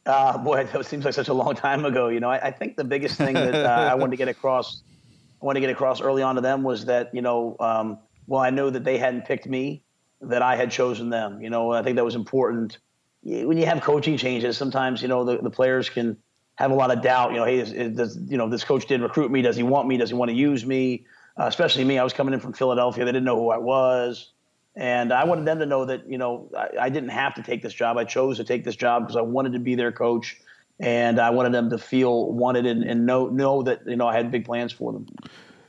Uh, boy, that seems like such a long time ago. You know, I, think the biggest thing that uh, I wanted to get across, I wanted to get across early on to them was that you know, um, well, I knew that they hadn't picked me, that I had chosen them. You know, I think that was important. When you have coaching changes, sometimes you know the, the players can have a lot of doubt. You know, hey, is, is, does you know this coach did recruit me? Does he want me? Does he want to use me? Uh, especially me, I was coming in from Philadelphia. They didn't know who I was. And I wanted them to know that, you know, I, I didn't have to take this job. I chose to take this job because I wanted to be their coach. And I wanted them to feel wanted and, and know, know that, you know, I had big plans for them.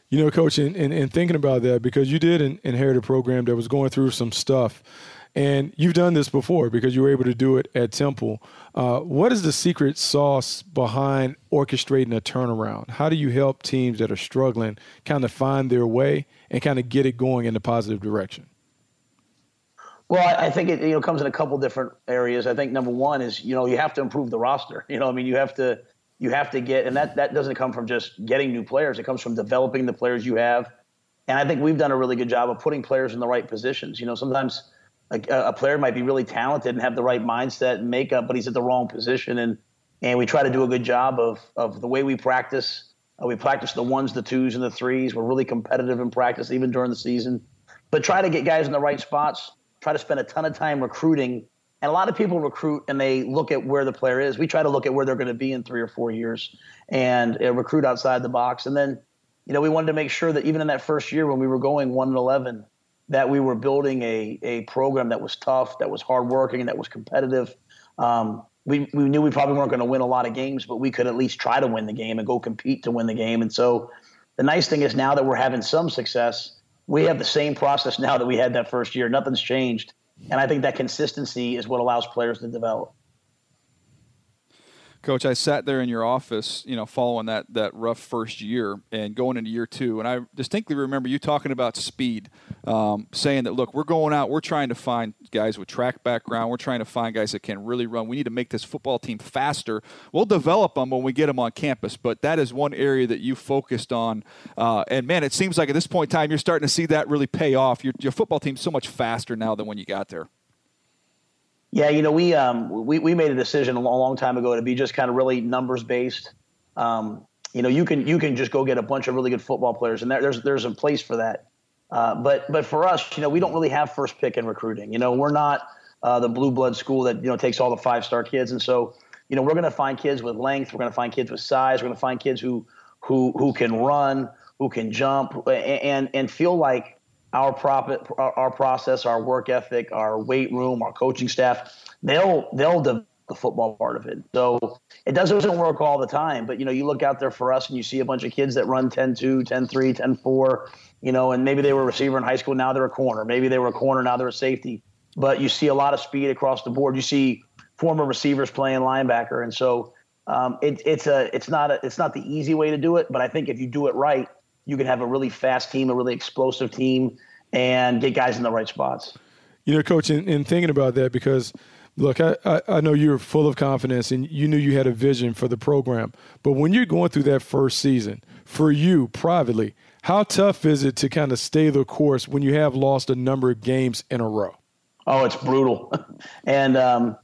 You know, Coach, and, thinking about that, because you did in, inherit a program that was going through some stuff, and you've done this before because you were able to do it at Temple. Uh, what is the secret sauce behind orchestrating a turnaround? How do you help teams that are struggling kind of find their way and kind of get it going in a positive direction? Well, I, I think it you know comes in a couple different areas. I think number one is you know you have to improve the roster. You know, I mean you have to you have to get, and that that doesn't come from just getting new players. It comes from developing the players you have. And I think we've done a really good job of putting players in the right positions. You know, sometimes a, a player might be really talented and have the right mindset and makeup, but he's at the wrong position. And and we try to do a good job of of the way we practice. Uh, we practice the ones, the twos, and the threes. We're really competitive in practice, even during the season. But try to get guys in the right spots. Try to spend a ton of time recruiting. And a lot of people recruit and they look at where the player is. We try to look at where they're going to be in three or four years and uh, recruit outside the box. And then, you know, we wanted to make sure that even in that first year when we were going one and eleven, that we were building a a program that was tough, that was hardworking, that was competitive. Um, we we knew we probably weren't going to win a lot of games, but we could at least try to win the game and go compete to win the game. And so, the nice thing is now that we're having some success, we have the same process now that we had that first year. Nothing's changed, and I think that consistency is what allows players to develop. Coach, I sat there in your office, you know, following that that rough first year and going into year two, and I distinctly remember you talking about speed, um, saying that look, we're going out, we're trying to find guys with track background, we're trying to find guys that can really run. We need to make this football team faster. We'll develop them when we get them on campus, but that is one area that you focused on. Uh, and man, it seems like at this point in time, you're starting to see that really pay off. Your, your football team's so much faster now than when you got there. Yeah, you know, we um, we we made a decision a long, time ago to be just kind of really numbers based. Um, you know, you can you can just go get a bunch of really good football players, and there, there's there's a place for that. Uh, but but for us, you know, we don't really have first pick in recruiting. You know, we're not uh, the blue blood school that you know takes all the five star kids, and so you know we're going to find kids with length, we're going to find kids with size, we're going to find kids who who who can run, who can jump, and and feel like our profit, our process, our work ethic, our weight room, our coaching staff, they'll they'll develop the football part of it. So it doesn't work all the time, but you know, you look out there for us and you see a bunch of kids that run 10-2, 10-3, 10-4, you know, and maybe they were a receiver in high school, now they're a corner. Maybe they were a corner, now they're a safety. But you see a lot of speed across the board. You see former receivers playing linebacker, and so um, it, it's a it's not a it's not the easy way to do it, but I think if you do it right, you can have a really fast team, a really explosive team, and get guys in the right spots. You know, coach, in, in thinking about that, because look, I, I, I, know you're full of confidence and you knew you had a vision for the program. But when you're going through that first season, for you privately, how tough is it to kind of stay the course when you have lost a number of games in a row? Oh, it's brutal. and, um,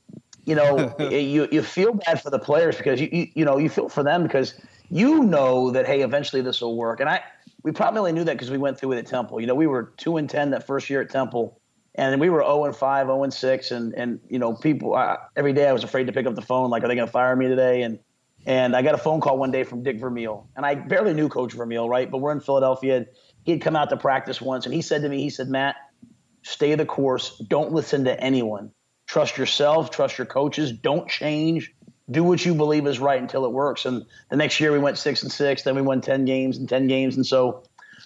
you know, you, you feel bad for the players because you, you, you know, you feel for them because you know that, hey, eventually this will work. And I, we probably knew that because we went through it at Temple. You know, we were two and ten that first year at Temple, and we were zero and five, zero oh and six, and and you know, people I, every day I was afraid to pick up the phone, like, are they going to fire me today? And and I got a phone call one day from Dick Vermeil, and I barely knew Coach Vermeil, right? But we're in Philadelphia. He'd come out to practice once, and he said to me, he said, Matt, stay the course. Don't listen to anyone. Trust yourself. Trust your coaches. Don't change do what you believe is right until it works. And the next year we went six and six, then we won 10 games and 10 games. And so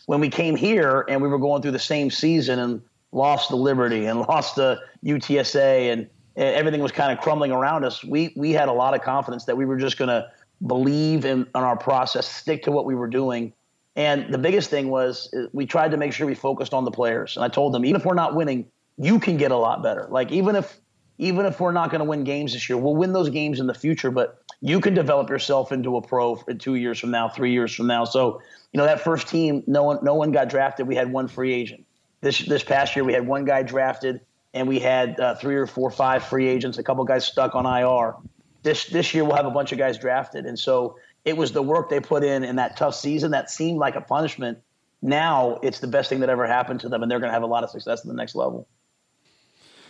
when we came here and we were going through the same season and lost the Liberty and lost the UTSA and everything was kind of crumbling around us, we, we had a lot of confidence that we were just going to believe in, in our process, stick to what we were doing. And the biggest thing was uh, we tried to make sure we focused on the players. And I told them, even if we're not winning, you can get a lot better. Like even if even if we're not going to win games this year, we'll win those games in the future. But you can develop yourself into a pro in two years from now, three years from now. So, you know, that first team, no one, no one got drafted. We had one free agent. This this past year, we had one guy drafted, and we had uh, three or four, five free agents. A couple guys stuck on IR. This this year, we'll have a bunch of guys drafted, and so it was the work they put in in that tough season that seemed like a punishment. Now it's the best thing that ever happened to them, and they're going to have a lot of success at the next level.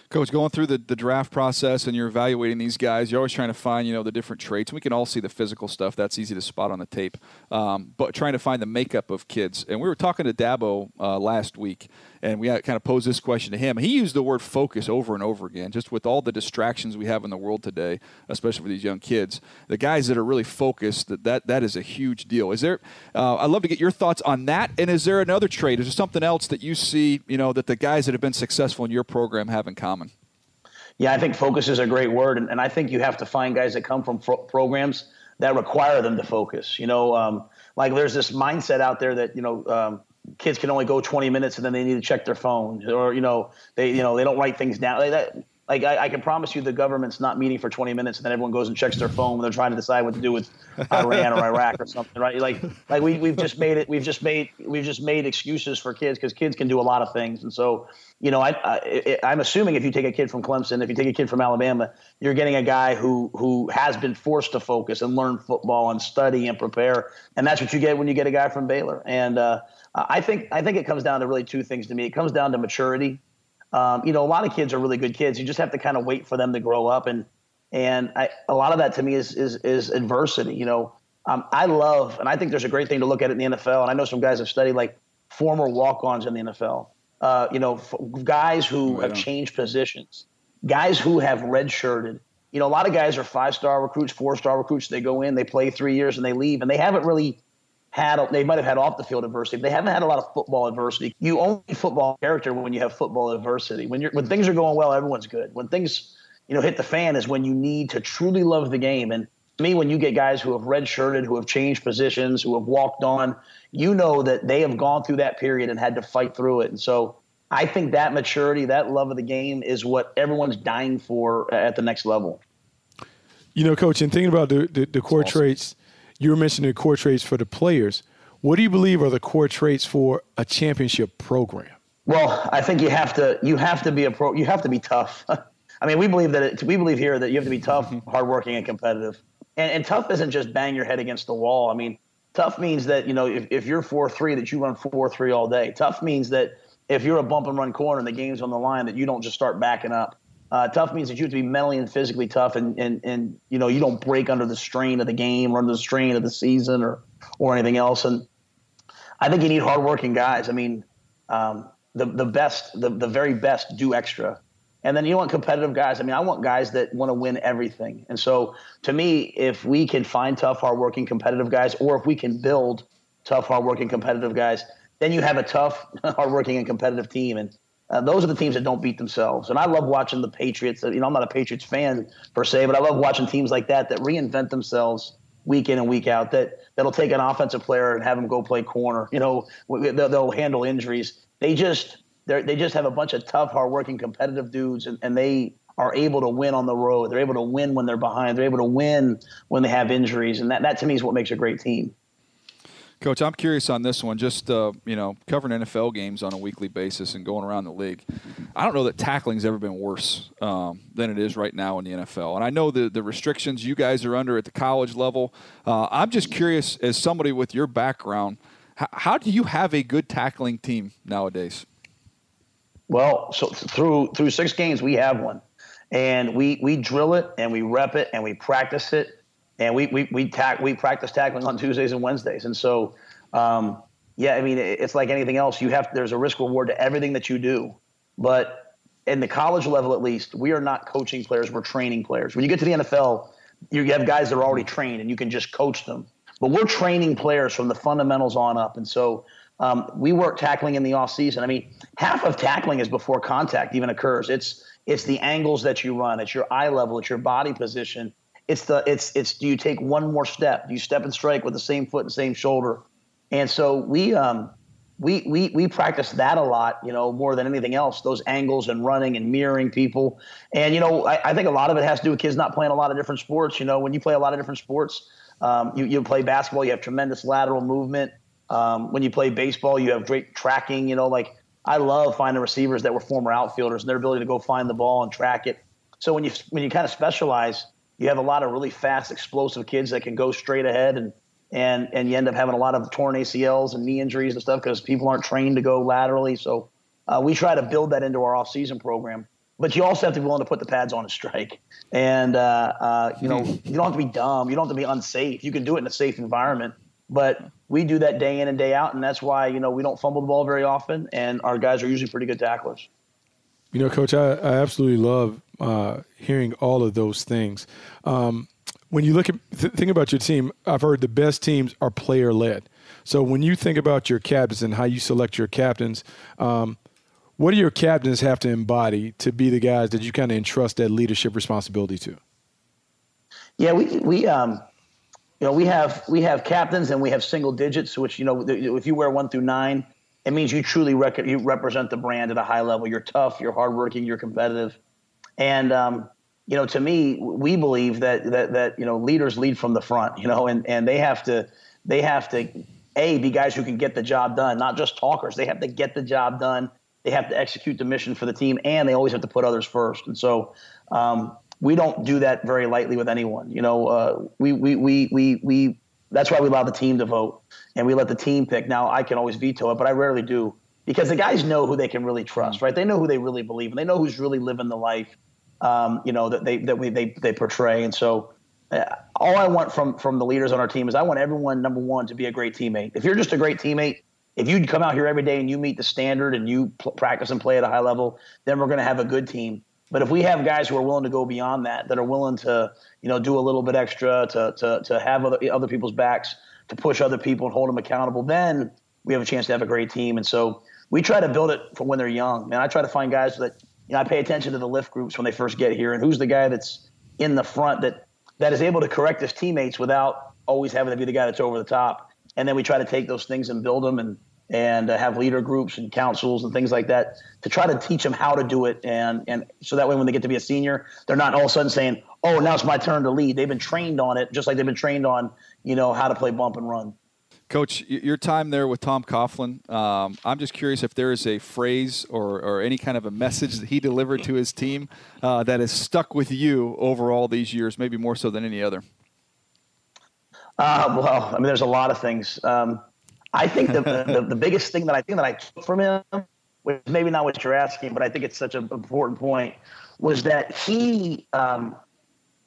Coach, going through the, the draft process and you're evaluating these guys, you're always trying to find, you know, the different traits. We can all see the physical stuff. That's easy to spot on the tape. Um, but trying to find the makeup of kids. And we were talking to Dabo uh, last week, and we kind of posed this question to him. He used the word focus over and over again, just with all the distractions we have in the world today, especially for these young kids. The guys that are really focused, that that, that is a huge deal. Is there? Uh, I'd love to get your thoughts on that. And is there another trait? Is there something else that you see, you know, that the guys that have been successful in your program have in common? Yeah, I think focus is a great word, and, and I think you have to find guys that come from pro- programs that require them to focus. You know, um, like there's this mindset out there that you know um, kids can only go 20 minutes and then they need to check their phone or you know they you know they don't write things down. That like I, I, can promise you the government's not meeting for 20 minutes and then everyone goes and checks their phone when they're trying to decide what to do with Iran or Iraq or something right like like we, we've just made it we've just made we've just made excuses for kids because kids can do a lot of things and so you know I, I I'm assuming if you take a kid from Clemson if you take a kid from Alabama you're getting a guy who who has been forced to focus and learn football and study and prepare and that's what you get when you get a guy from Baylor and uh, I think I think it comes down to really two things to me. It comes down to maturity. Um, you know, a lot of kids are really good kids. You just have to kind of wait for them to grow up, and and I, a lot of that to me is is is adversity. You know, um, I love and I think there's a great thing to look at in the NFL. And I know some guys have studied like former walk-ons in the NFL. Uh, you know, f- guys who have changed positions, guys who have redshirted. You know, a lot of guys are five-star recruits, four-star recruits. They go in, they play three years, and they leave, and they haven't really had they might have had off the field adversity. They haven't had a lot of football adversity. You only football character when you have football adversity. When you're when things are going well, everyone's good. When things you know hit the fan is when you need to truly love the game. And to me, when you get guys who have redshirted, who have changed positions, who have walked on, you know that they have gone through that period and had to fight through it. And so I think that maturity, that love of the game is what everyone's dying for at the next level. You know, coach, and thinking about the, the, the core awesome. traits, you were mentioning the core traits for the players. What do you believe are the core traits for a championship program? Well, I think you have to you have to be a pro. You have to be tough. I mean, we believe that it, we believe here that you have to be tough, mm-hmm. hardworking, and competitive. And, and tough isn't just bang your head against the wall. I mean, tough means that you know if, if you're four three that you run four three all day. Tough means that if you're a bump and run corner and the game's on the line that you don't just start backing up. Uh, tough means that you have to be mentally and physically tough, and, and and you know you don't break under the strain of the game or under the strain of the season or or anything else. And I think you need hardworking guys. I mean, um, the the best, the the very best do extra. And then you want competitive guys. I mean, I want guys that want to win everything. And so, to me, if we can find tough, hardworking, competitive guys, or if we can build tough, hardworking, competitive guys, then you have a tough, hardworking, and competitive team. And uh, those are the teams that don't beat themselves. And I love watching the Patriots. You know, I'm not a Patriots fan per se, but I love watching teams like that that reinvent themselves week in and week out. That that'll take an offensive player and have him go play corner. You know, they'll, they'll handle injuries. They just they just have a bunch of tough, hardworking, competitive dudes, and, and they are able to win on the road. They're able to win when they're behind. They're able to win when they have injuries, and that, that to me is what makes a great team. Coach, I'm curious on this one. Just uh, you know, covering NFL games on a weekly basis and going around the league, I don't know that tackling's ever been worse um, than it is right now in the NFL. And I know the the restrictions you guys are under at the college level. Uh, I'm just curious, as somebody with your background, how, how do you have a good tackling team nowadays? Well, so through through six games, we have one, and we we drill it and we rep it and we practice it, and we we we tack we practice tackling on Tuesdays and Wednesdays, and so um, yeah, I mean it's like anything else. You have there's a risk reward to everything that you do, but in the college level at least, we are not coaching players; we're training players. When you get to the NFL, you have guys that are already trained, and you can just coach them. But we're training players from the fundamentals on up, and so um, we work tackling in the off season. I mean, half of tackling is before contact even occurs. It's it's the angles that you run. It's your eye level. It's your body position. It's the it's it's do you take one more step? Do you step and strike with the same foot and same shoulder? And so we um we we we practice that a lot, you know, more than anything else. Those angles and running and mirroring people. And you know, I, I think a lot of it has to do with kids not playing a lot of different sports. You know, when you play a lot of different sports, um, you you play basketball, you have tremendous lateral movement. Um, when you play baseball, you have great tracking. You know, like I love finding receivers that were former outfielders and their ability to go find the ball and track it. So when you when you kind of specialize, you have a lot of really fast, explosive kids that can go straight ahead and and and you end up having a lot of torn ACLs and knee injuries and stuff because people aren't trained to go laterally. So uh, we try to build that into our off-season program. But you also have to be willing to put the pads on a strike. And uh, uh, you know, you don't have to be dumb. You don't have to be unsafe. You can do it in a safe environment. But we do that day in and day out, and that's why you know we don't fumble the ball very often, and our guys are usually pretty good tacklers. You know, Coach, I, I absolutely love uh, hearing all of those things. Um, when you look at th- think about your team, I've heard the best teams are player led. So when you think about your captains and how you select your captains, um, what do your captains have to embody to be the guys that you kind of entrust that leadership responsibility to? Yeah, we we um, you know, we have we have captains and we have single digits, which you know, if you wear one through nine, it means you truly rec- you represent the brand at a high level. You're tough, you're hardworking, you're competitive, and um, you know, to me, we believe that that that you know, leaders lead from the front. You know, and and they have to they have to a be guys who can get the job done, not just talkers. They have to get the job done. They have to execute the mission for the team, and they always have to put others first. And so, um, we don't do that very lightly with anyone. You know, uh, we, we, we, we, we, that's why we allow the team to vote and we let the team pick. Now, I can always veto it, but I rarely do because the guys know who they can really trust, right? They know who they really believe and They know who's really living the life, um, you know, that they, that we, they, they portray. And so, uh, all I want from from the leaders on our team is I want everyone number one to be a great teammate. If you're just a great teammate, if you come out here every day and you meet the standard and you pl- practice and play at a high level, then we're going to have a good team. But if we have guys who are willing to go beyond that, that are willing to, you know, do a little bit extra, to to to have other other people's backs, to push other people and hold them accountable, then we have a chance to have a great team. And so we try to build it for when they're young. Man, I try to find guys that, you know, I pay attention to the lift groups when they first get here and who's the guy that's in the front that that is able to correct his teammates without always having to be the guy that's over the top. And then we try to take those things and build them and and uh, have leader groups and councils and things like that to try to teach them how to do it and and so that way when they get to be a senior they're not all of a sudden saying oh now it's my turn to lead they've been trained on it just like they've been trained on you know how to play bump and run Coach, your time there with Tom Coughlin, um, I'm just curious if there is a phrase or, or any kind of a message that he delivered to his team uh, that has stuck with you over all these years, maybe more so than any other. Uh, well, I mean, there's a lot of things. Um, I think the, the, the, biggest thing that I think that I took from him, which maybe not what you're asking, but I think it's such an important point, was that he um,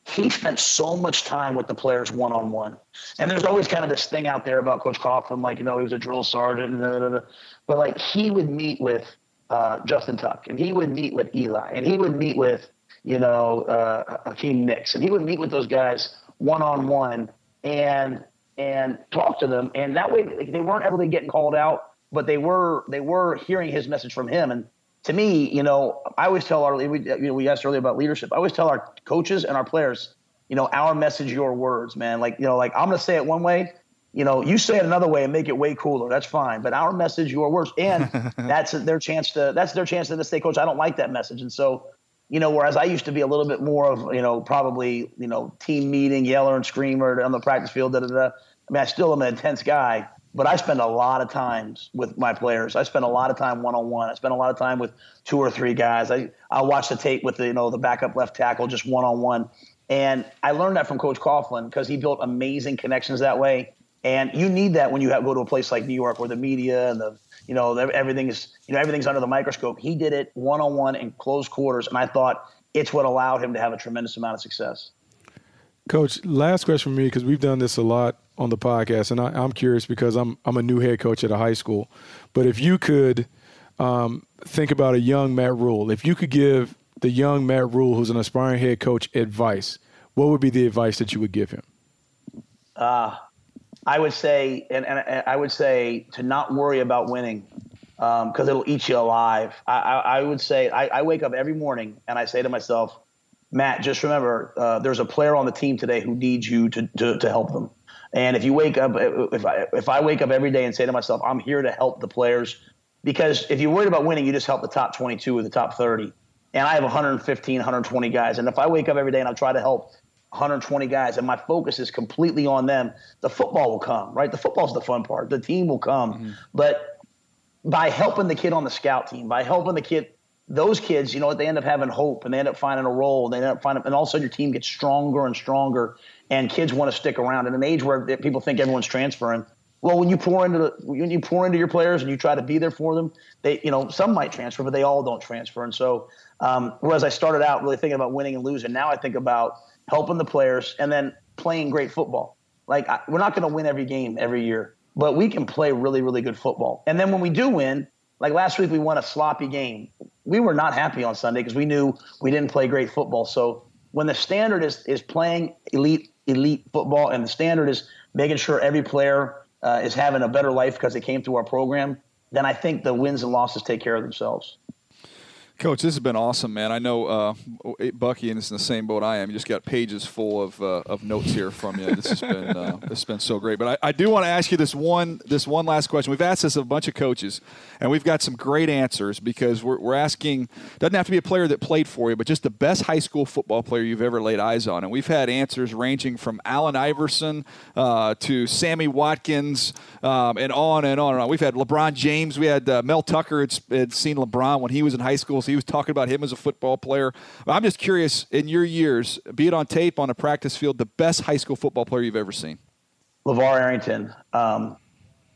he spent so much time with the players one on one. And there's always kind of this thing out there about Coach Coughlin, like you know he was a drill sergeant, blah, blah, blah. but like he would meet with uh, Justin Tuck, and he would meet with Eli, and he would meet with you know uh, Hakeem Nicks, and he would meet with those guys one on one and and talk to them, and that way they weren't ever getting called out, but they were they were hearing his message from him. And to me, you know, I always tell our we you know we asked earlier about leadership. I always tell our coaches and our players, you know, our message, your words, man. Like you know, like I'm gonna say it one way, you know, you say it another way and make it way cooler. That's fine. But our message, your words, and that's their chance to that's their chance to say, Coach, I don't like that message. And so you know, whereas I used to be a little bit more of, you know, probably, you know, team meeting, yeller and screamer on the practice field, da da da. I mean, I still am an intense guy, but I spend a lot of times with my players. I spend a lot of time one on one. I spend a lot of time with two or three guys. I I watch the tape with the you know the backup left tackle just one on one, and I learned that from Coach Coughlin because he built amazing connections that way. And you need that when you have, go to a place like New York where the media and the you know everything is you know everything's under the microscope. He did it one on one in close quarters, and I thought it's what allowed him to have a tremendous amount of success. Coach, last question for me because we've done this a lot on the podcast, and I, am curious because I'm I'm a new head coach at a high school. But if you could um, think about a young Matt Rhule, if you could give the young Matt Rhule, who's an aspiring head coach, advice, what would be the advice that you would give him? Uh, I would say, and, and I would say to not worry about winning because um, it'll eat you alive. I, I, I would say I, I, wake up every morning and I say to myself, Matt, just remember uh, there's a player on the team today who needs you to, to, to help them. And if you wake up, if I, if I wake up every day and say to myself, I'm here to help the players, because if you're worried about winning, you just help the top 22 or the top 30. And I have 115, 120 guys. And if I wake up every day and I try to help 120 guys and my focus is completely on them, the football will come, right? The football's the fun part. The team will come. Mm-hmm. But by helping the kid on the scout team, by helping the kid, those kids, you know what, they end up having hope and they end up finding a role. And they end up finding, and all of a sudden your team gets stronger and stronger and kids want to stick around. In an age where people think everyone's transferring, well, when you pour into the, when you pour into your players and you try to be there for them, they you know some might transfer, but they all don't transfer. And so, um, whereas I started out really thinking about winning and losing, now I think about helping the players, and then playing great football. Like I, we're not going to win every game every year, but we can play really, really good football. And then when we do win, like last week we won a sloppy game. We were not happy on Sunday because we knew we didn't play great football. So when the standard is is playing elite elite football, and the standard is making sure every player uh, is having a better life because they came through our program, then I think the wins and losses take care of themselves. Coach, this has been awesome, man. I know uh, Bucky and is in the same boat I am. You just got pages full of, uh, of notes here from you. This has been uh, this has been so great. But I, I do want to ask you this one this one last question. We've asked this of a bunch of coaches, and we've got some great answers because we're, we're asking doesn't have to be a player that played for you, but just the best high school football player you've ever laid eyes on. And we've had answers ranging from Allen Iverson uh, to Sammy Watkins um, and on and on and on. We've had LeBron James. We had uh, Mel Tucker had, had seen LeBron when he was in high school he was talking about him as a football player. I'm just curious, in your years, be it on tape, on a practice field, the best high school football player you've ever seen? LeVar Arrington. Um,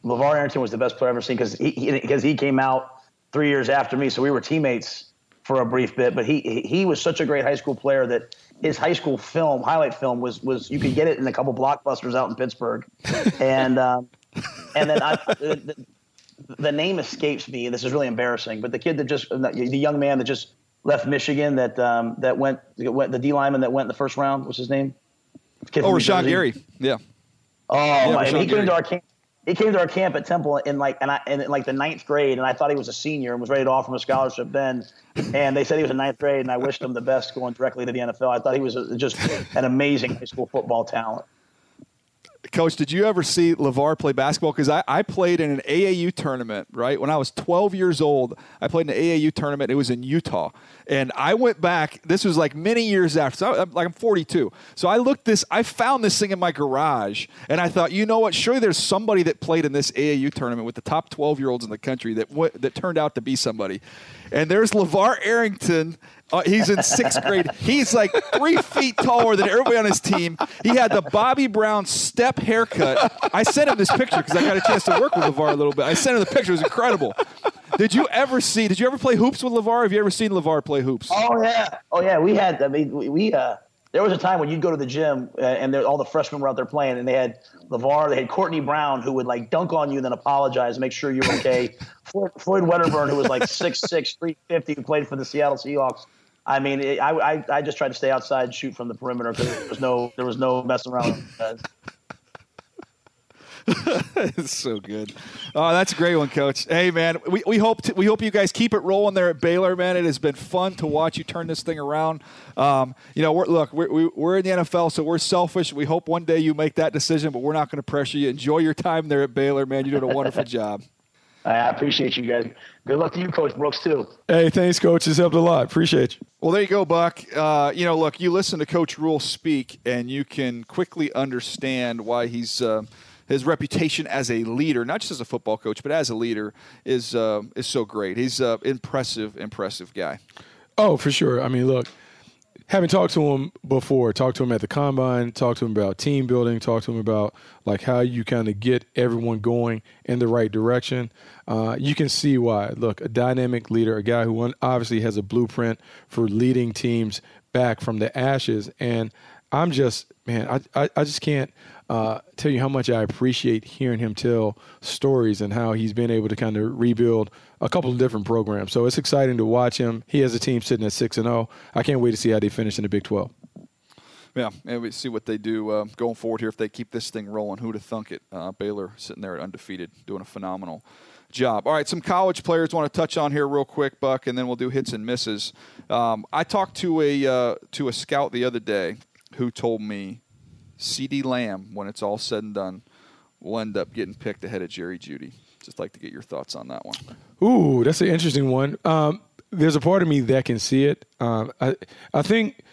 LeVar Arrington was the best player I've ever seen because he, because he, he came out three years after me, so we were teammates for a brief bit. But he he was such a great high school player that his high school film, highlight film, was was you could get it in a couple blockbusters out in Pittsburgh, and um, and then I, the, the name escapes me. This is really embarrassing, but the kid that just the young man that just left Michigan that um, that went, went the D lineman that went in the first round. What's his name? Kid oh, Rashan Gary. Yeah. Oh, yeah, my, he came to our camp. he came to our camp at Temple in like and I in like the ninth grade, and I thought he was a senior and was ready to offer him a scholarship then. And they said he was in ninth grade, and I wished him the best going directly to the NFL. I thought he was a, just an amazing high school football talent. Coach, did you ever see LeVar play basketball? Because I, I played in an AAU tournament, right? When I was 12 years old, I played in an AAU tournament. It was in Utah. And I went back, this was like many years after. So I'm, like I'm 42. So I looked this, I found this thing in my garage. And I thought, you know what? Surely there's somebody that played in this AAU tournament with the top 12 year olds in the country that, that turned out to be somebody. And there's LeVar Arrington uh, he's in sixth grade. He's like three feet taller than everybody on his team. He had the Bobby Brown step haircut. I sent him this picture because I got a chance to work with LeVar a little bit. I sent him the picture. It was incredible. Did you ever see? Did you ever play hoops with LeVar? Have you ever seen LeVar play hoops? Oh yeah, oh yeah. We had. I mean, we, we uh, there was a time when you'd go to the gym uh, and all the freshmen were out there playing, and they had LeVar, they had Courtney Brown, who would like dunk on you and then apologize, make sure you're okay. Floyd, Floyd Wedderburn, who was like 6'6", 350, who played for the Seattle Seahawks. I mean, it, I, I, I just tried to stay outside and shoot from the perimeter because there was no there was no messing around. it's so good. Oh, that's a great one, Coach. Hey, man, we, we hope to, we hope you guys keep it rolling there at Baylor, man. It has been fun to watch you turn this thing around. Um, you know, we're, look, we're, we're in the NFL, so we're selfish. We hope one day you make that decision, but we're not going to pressure you. Enjoy your time there at Baylor, man. You're doing a wonderful job. I appreciate you guys. Good luck to you, Coach Brooks, too. Hey, thanks, Coach. It's helped a lot. Appreciate you. Well, there you go, Buck. Uh, you know, look, you listen to Coach Rhule speak, and you can quickly understand why he's. Uh, his reputation as a leader, not just as a football coach, but as a leader, is uh, is so great. He's an impressive, impressive guy. Oh, for sure. I mean, look, having talked to him before, talked to him at the combine, talked to him about team building, talked to him about like how you kind of get everyone going in the right direction. Uh, you can see why. Look, a dynamic leader, a guy who obviously has a blueprint for leading teams back from the ashes, and I'm just man, I I, I just can't uh, tell you how much I appreciate hearing him tell stories and how he's been able to kind of rebuild a couple of different programs. So it's exciting to watch him. He has a team sitting at six and zero. Oh. I can't wait to see how they finish in the Big Twelve. Yeah, and we see what they do uh, going forward here if they keep this thing rolling. Who'd have thunk it? Uh, Baylor sitting there undefeated, doing a phenomenal job. All right, some college players want to touch on here real quick, Buck, and then we'll do hits and misses. Um, I talked to a uh, to a scout the other day who told me CeeDee Lamb, when it's all said and done, will end up getting picked ahead of Jerry Jeudy. Just like to get your thoughts on that one. Ooh, that's an interesting one. Um, there's a part of me that can see it. Um, I, I think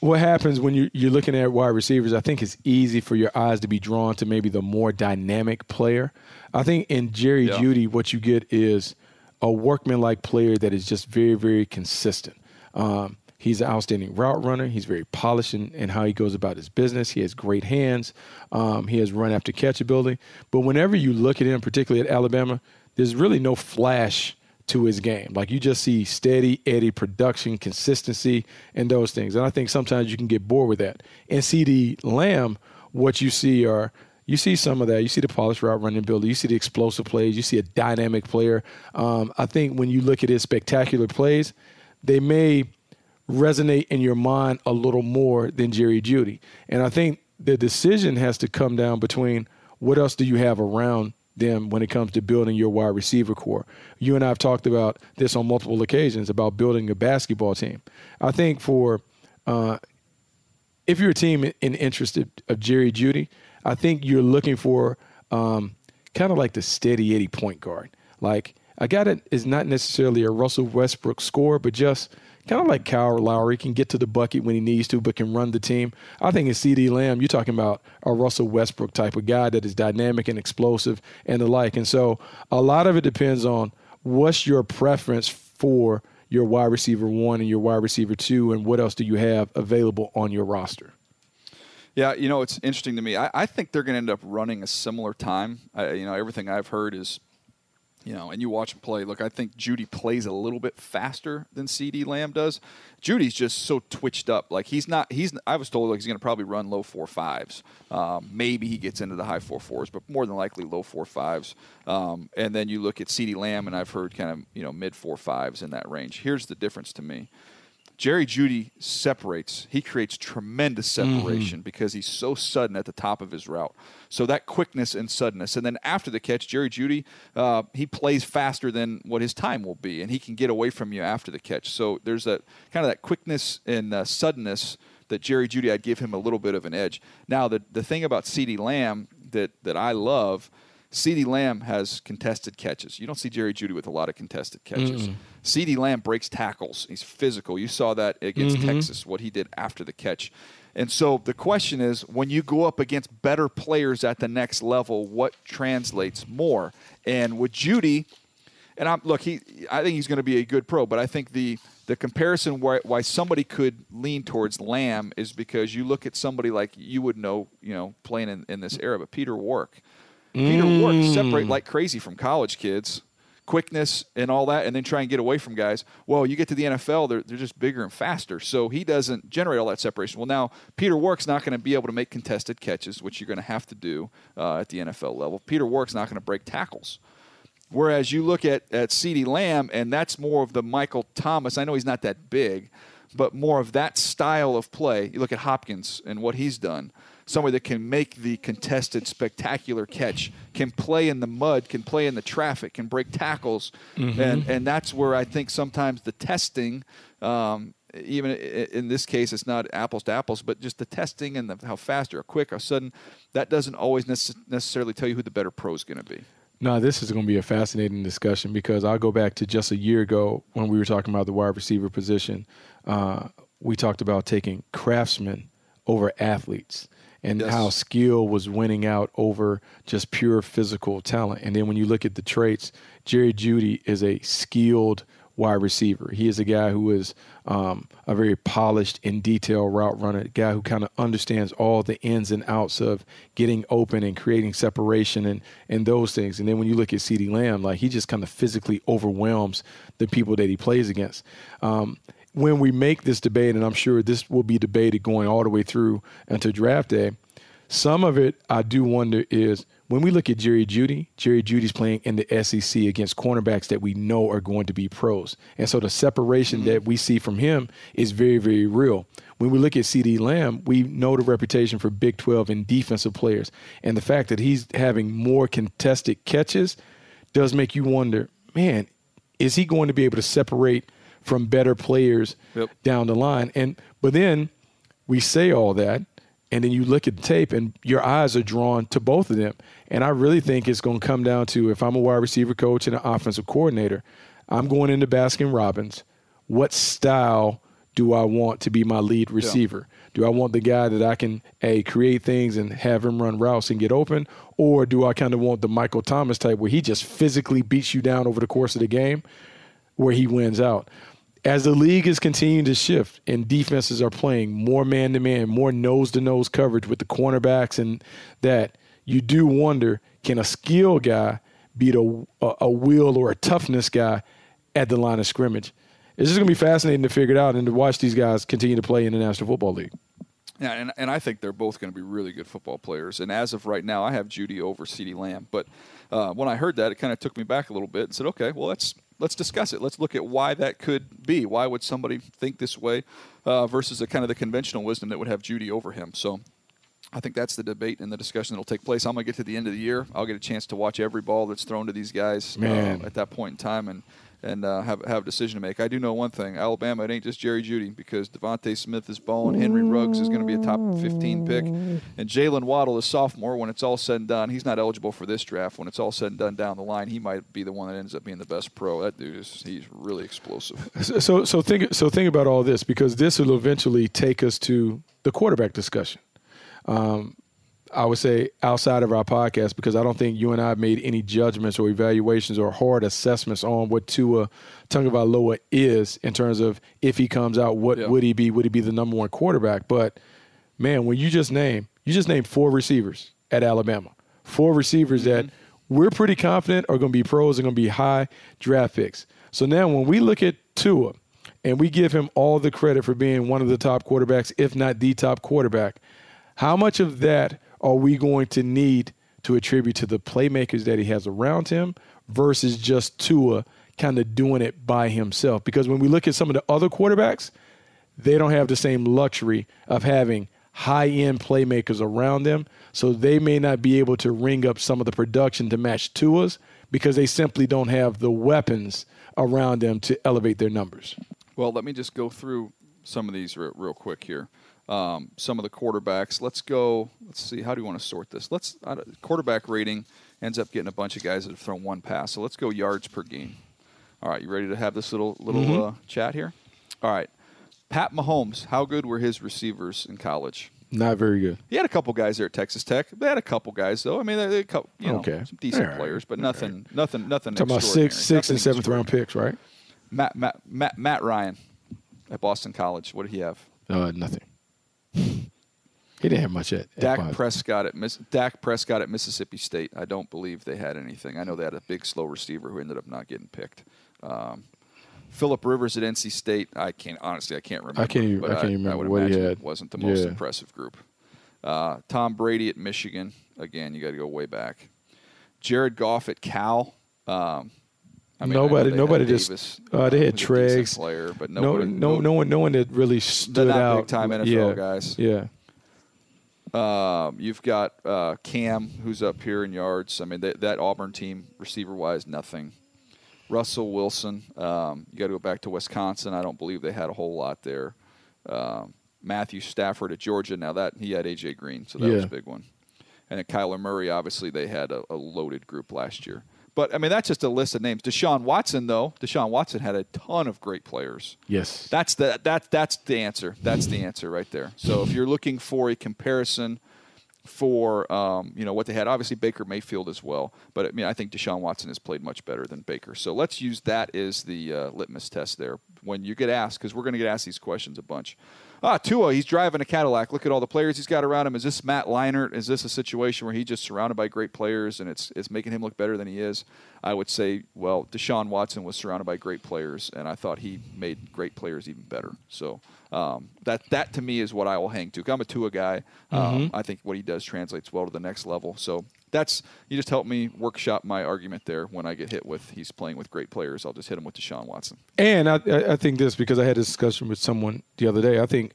what happens when you, you're looking at wide receivers, I think it's easy for your eyes to be drawn to maybe the more dynamic player. I think in Jerry yeah. Jeudy, what you get is a workman-like player that is just very, very consistent. Um, He's an outstanding route runner. He's very polished in, in how he goes about his business. He has great hands. Um, he has run after catch ability. But whenever you look at him, particularly at Alabama, there's really no flash to his game. Like you just see steady Eddie production, consistency, and those things. And I think sometimes you can get bored with that. And CeeDee Lamb, what you see are you see some of that. You see the polished route running ability. You see the explosive plays. You see a dynamic player. Um, I think when you look at his spectacular plays, they may resonate in your mind a little more than Jerry Jeudy. And I think the decision has to come down between what else do you have around them when it comes to building your wide receiver corps. You and I have talked about this on multiple occasions about building a basketball team. I think for uh, if you're a team in interest of Jerry Jeudy, I think you're looking for um, kind of like the steady Eddie point guard. Like a guy that is not necessarily a Russell Westbrook scorer, but just kind of like Kyle Lowry, can get to the bucket when he needs to, but can run the team. I think in CeeDee Lamb, you're talking about a Russell Westbrook type of guy that is dynamic and explosive and the like. And so a lot of it depends on what's your preference for your wide receiver one and your wide receiver two, and what else do you have available on your roster. Yeah, you know, it's interesting to me. I, I think they're going to end up running a similar time. I, you know, everything I've heard is you know, and you watch him play. Look, I think Jeudy plays a little bit faster than CeeDee Lamb does. Jeudy's just so twitched up. Like he's not. He's. I was told like he's going to probably run low four fives. Um, maybe he gets into the high four fours, but more than likely low four fives. Um, and then you look at CeeDee Lamb, and I've heard kind of you know mid four fives in that range. Here's the difference to me. Jerry Jeudy separates. He creates tremendous Mm-hmm. separation because he's so sudden at the top of his route. So that quickness and suddenness, and then after the catch, Jerry Jeudy uh, he plays faster than what his time will be, and he can get away from you after the catch. So there's that kind of that quickness and uh, suddenness that Jerry Jeudy. I'd give him a little bit of an edge. Now the the thing about CeeDee Lamb that that I love. CeeDee Lamb has contested catches. You don't see Jerry Jeudy with a lot of contested catches. CeeDee Lamb breaks tackles. He's physical. You saw that against mm-hmm. Texas, what he did after the catch. And so the question is when you go up against better players at the next level, what translates more? And with Judy, and I'm look, he I think he's going to be a good pro, but I think the the comparison why, why somebody could lean towards Lamb is because you look at somebody like you would know, you know, playing in, in this era, but Peter Warrick. Peter Warrick separate like crazy from college kids, quickness and all that, and then try and get away from guys. Well, you get to the NFL, they're, they're just bigger and faster. So he doesn't generate all that separation. Well, now Peter Warrick's not going to be able to make contested catches, which you're going to have to do uh, at the NFL level. Peter Warrick's not going to break tackles. Whereas you look at, at CeeDee Lamb, and that's more of the Michael Thomas. I know he's not that big, but more of that style of play. You look at Hopkins and what he's done. Somebody that can make the contested, spectacular catch, can play in the mud, can play in the traffic, can break tackles, and and that's where I think sometimes the testing, um, even in this case, it's not apples to apples, but just the testing and the, how fast or quick or sudden, that doesn't always necess- necessarily tell you who the better pro is going to be. No, this is going to be a fascinating discussion because I'll go back to just a year ago when we were talking about the wide receiver position. Uh, we talked about taking craftsmen over athletes and Yes. how skill was winning out over just pure physical talent. And then when you look at the traits, Jerry Jeudy is a skilled wide receiver. He is a guy who is um, a very polished and detailed route runner, a guy who kind of understands all the ins and outs of getting open and creating separation and, and those things. And then when you look at CeeDee Lamb, like he just kind of physically overwhelms the people that he plays against. Um, when we make this debate, and I'm sure this will be debated going all the way through until draft day, some of it I do wonder is when we look at Jerry Jeudy, Jerry Jeudy's playing in the SEC against cornerbacks that we know are going to be pros. And so the separation mm-hmm. that we see from him is very, very real. When we look at CeeDee Lamb, we know the reputation for Big 12 and defensive players. And the fact that he's having more contested catches does make you wonder, man, is he going to be able to separate from better players Yep. down the line? And but then we say all that, and then you look at the tape, and your eyes are drawn to both of them. And I really think it's going to come down to if I'm a wide receiver coach and an offensive coordinator, I'm going into Baskin Robbins. What style do I want to be my lead receiver? Do I want the guy that I can a create things and have him run routes and get open, or do I kind of want the Michael Thomas type where he just physically beats you down over the course of the game, where he wins out? As the league is continuing to shift and defenses are playing more man to man, more nose to nose coverage with the cornerbacks, and that you do wonder can a skill guy beat a, a, will or a toughness guy at the line of scrimmage? It's just going to be fascinating to figure it out and to watch these guys continue to play in the National Football League. Yeah, and, and I think they're both going to be really good football players. And as of right now, I have Jeudy over CeeDee Lamb. But uh, when I heard that, it kind of took me back a little bit and said, okay, well, let's let's discuss it. Let's look at why that could be. Why would somebody think this way uh, versus the kind of the conventional wisdom that would have Jeudy over him? So I think that's the debate and the discussion that will take place. I'm going to get to the end of the year. I'll get a chance to watch every ball that's thrown to these guys uh, at that point in time and and uh, have have a decision to make. I do know one thing: Alabama, it ain't just Jerry Jeudy because DeVonta Smith is balling, Henry Ruggs is going to be a top 15 pick, and Jaylen Waddle is sophomore. When it's all said and done, he's not eligible for this draft. When it's all said and done down the line, he might be the one that ends up being the best pro. That dude is he's really explosive. So, so think so think about all this because this will eventually take us to the quarterback discussion. Um, I would say outside of our podcast because I don't think you and I have made any judgments or evaluations or hard assessments on what Tua Tagovailoa is in terms of if he comes out, what Yeah. would he be? Would he be the number one quarterback? But man, when you just name you just named four receivers at Alabama, four receivers that mm-hmm. we're pretty confident are going to be pros, are going to be high draft picks. So now when we look at Tua and we give him all the credit for being one of the top quarterbacks, if not the top quarterback, how much of that are we going to need to attribute to the playmakers that he has around him versus just Tua kind of doing it by himself? Because when we look at some of the other quarterbacks, they don't have the same luxury of having high end playmakers around them. So they may not be able to ring up some of the production to match Tua's because they simply don't have the weapons around them to elevate their numbers. Well, let me just go through some of these real, real quick here. Um, some of the quarterbacks. Let's go. Let's see. How do you want to sort this? Let's uh, quarterback rating ends up getting a bunch of guys that have thrown one pass. So let's go yards per game. All right, you ready to have this little little Mm-hmm. uh, chat here? All right, Pat Mahomes. How good were his receivers in college? Not very good. He had a couple guys there at Texas Tech. They had a couple guys though. I mean, they, they couple, you know, Okay. some decent right. players, but nothing, nothing, nothing. Talking about six, six, and seventh round picks, right? Matt, Matt, Matt, Matt Ryan at Boston College. What did he have? Uh, nothing. He didn't have much at, at Dak Boston. Prescott at Miss, Dak Prescott at Mississippi State. I don't believe they had anything. I know they had a big slow receiver who ended up not getting picked. Um, Philip Rivers at NC State. I can't honestly. I can't remember. I can't even- I can't even I would remember what he imagine had. it wasn't the most Yeah. impressive group. Uh, Tom Brady at Michigan. Again, you got to go way back. Jared Goff at Cal. Um, I mean, nobody, they nobody just. Davis, uh, they had Treggs. player, but no, nobody, no, no one, no one that really stood not out. big-time NFL yeah, guys. Yeah, Um, you've got uh, Cam, who's up here in yards. I mean, that, that Auburn team, receiver wise, nothing. Russell Wilson, um, you got to go back to Wisconsin. I don't believe they had a whole lot there. Um, Matthew Stafford at Georgia. Now that he had AJ Green, so that was a big one. And at Kyler Murray, obviously they had a, a loaded group last year. But I mean, that's just a list of names. Deshaun Watson, though, Deshaun Watson had a ton of great players. yes. That's the that that's the answer. That's the answer right there. So if you're looking for a comparison for um, you know what they had, obviously Baker Mayfield as well. But I mean, I think Deshaun Watson has played much better than Baker. So let's use that as the uh, litmus test there when you get asked because we're going to get asked these questions a bunch. Ah, Tua, he's driving a Cadillac. Look at all the players he's got around him. Is this Matt Leinart? Is this a situation where he's just surrounded by great players and it's it's making him look better than he is? I would say, well, Deshaun Watson was surrounded by great players, and I thought he made great players even better. So um, that that to me is what I will hang to. I'm a Tua guy. Um, I think what he does translates well to the next level. So that's you just help me workshop my argument there. When I get hit with he's playing with great players, I'll just hit him with Deshaun Watson. And I, I think this because I had a discussion with someone the other day. I think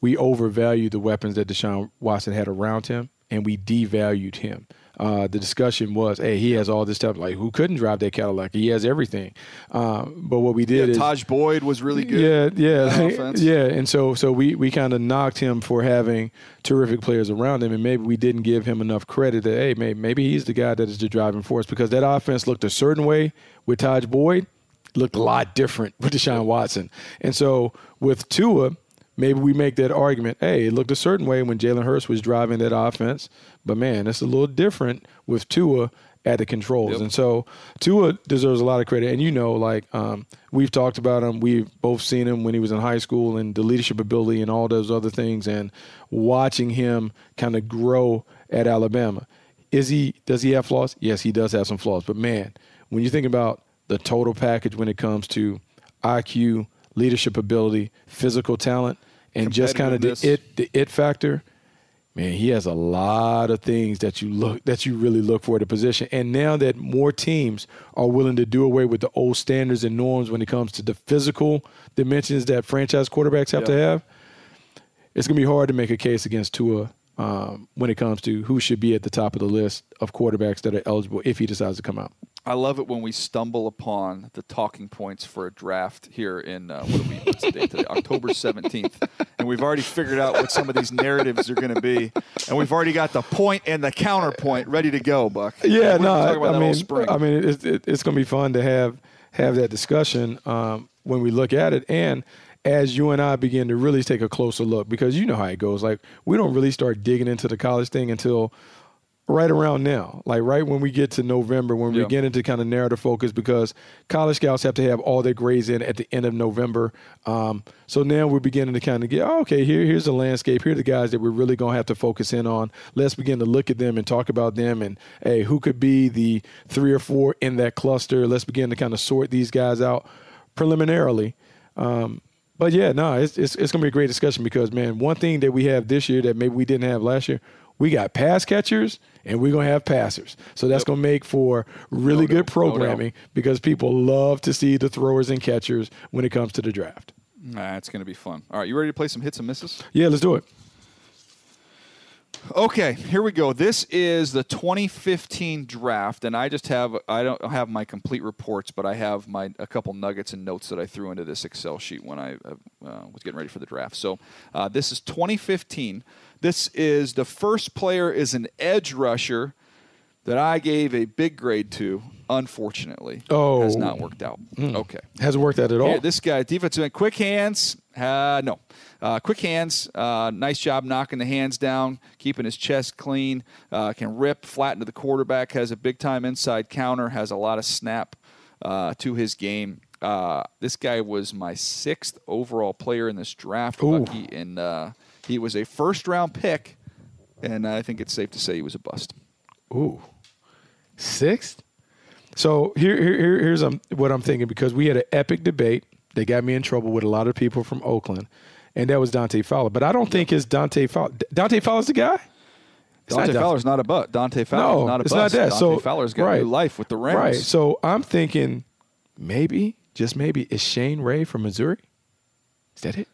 we overvalued the weapons that Deshaun Watson had around him, and we devalued him. Uh, the discussion was, hey, he has all this stuff. Like, who couldn't drive that Cadillac? He has everything. Um, but what we did is Tajh Boyd was really good. Yeah, yeah, yeah. And so, so we we kind of knocked him for having terrific players around him, and maybe we didn't give him enough credit that hey, maybe, maybe he's the guy that is the driving force because that offense looked a certain way with Tajh Boyd, looked a lot different with Deshaun Watson, and so with Tua. Maybe we make that argument. Hey, it looked a certain way when Jalen Hurts was driving that offense, but man, it's a little different with Tua at the controls. Yep. And so Tua deserves a lot of credit. And you know, like um, we've talked about him, we've both seen him when he was in high school and the leadership ability and all those other things, and watching him kind of grow at Alabama. Is he? Does he have flaws? Yes, he does have some flaws. But man, when you think about the total package when it comes to IQ, leadership ability, physical talent, and just kind of the it the it factor, man, he has a lot of things that you look that you really look for at a position. And now that more teams are willing to do away with the old standards and norms when it comes to the physical dimensions that franchise quarterbacks have to have, it's going to be hard to make a case against Tua um, when it comes to who should be at the top of the list of quarterbacks that are eligible if he decides to come out. I love it when we stumble upon the talking points for a draft here in uh, what are we? What's the date today? October seventeenth, and we've already figured out what some of these narratives are going to be, and we've already got the point and the counterpoint ready to go, Buck. Yeah, no, about I mean. I mean, it's it, it's going to be fun to have have that discussion um, when we look at it, and as you and I begin to really take a closer look, because you know how it goes. Like we don't really start digging into the college thing until right around now, like right when we get to November, when we Yeah. get into kind of narrative focus, because college scouts have to have all their grades in at the end of November. Um, so now we're beginning to kind of get, oh, okay, here, here's the landscape. Here are the guys that we're really going to have to focus in on. Let's begin to look at them and talk about them and, hey, who could be the three or four in that cluster? Let's begin to kind of sort these guys out preliminarily. Um, but yeah, no, it's, it's, it's going to be a great discussion because, man, one thing that we have this year that maybe we didn't have last year, we got pass catchers and we're going to have passers. So that's going to make for really No good doubt, no programming because people love to see the throwers and catchers when it comes to the draft. Nah, it's going to be fun. All right, you ready to play some hits and misses? Yeah, let's do it. Okay, here we go. This is the 2015 draft, and I just have I don't have my complete reports, but I have my a couple nuggets and notes that I threw into this Excel sheet when I uh, uh, was getting ready for the draft. So uh, this is 2015. This is the first player is an edge rusher that I gave a big grade to. Unfortunately, Oh. has not worked out. Okay, Hasn't worked out at all. here, this guy, defensive end, quick hands. Uh, no, uh, quick hands. Uh, nice job knocking the hands down, keeping his chest clean. Uh, can rip, flatten to the quarterback. Has a big time inside counter. Has a lot of snap uh, to his game. Uh, this guy was my sixth overall player in this draft, Ooh. Bucky, and uh, he was a first round pick. And I think it's safe to say he was a bust. Ooh, sixth. So here, here, here- here's um, what I'm thinking because we had an epic debate. They got me in trouble with a lot of people from Oakland, and that was Dante Fowler. But I don't think it's Dante Fowler. Dante Fowler's the guy. It's not Dante Dante- Fowler's not a butt. Dante Fowler's No, not a it's bust. not that. Dante so Fowler's got right, new life with the Rams. Right. So I'm thinking maybe, just maybe, is Shane Ray from Missouri? Is that it?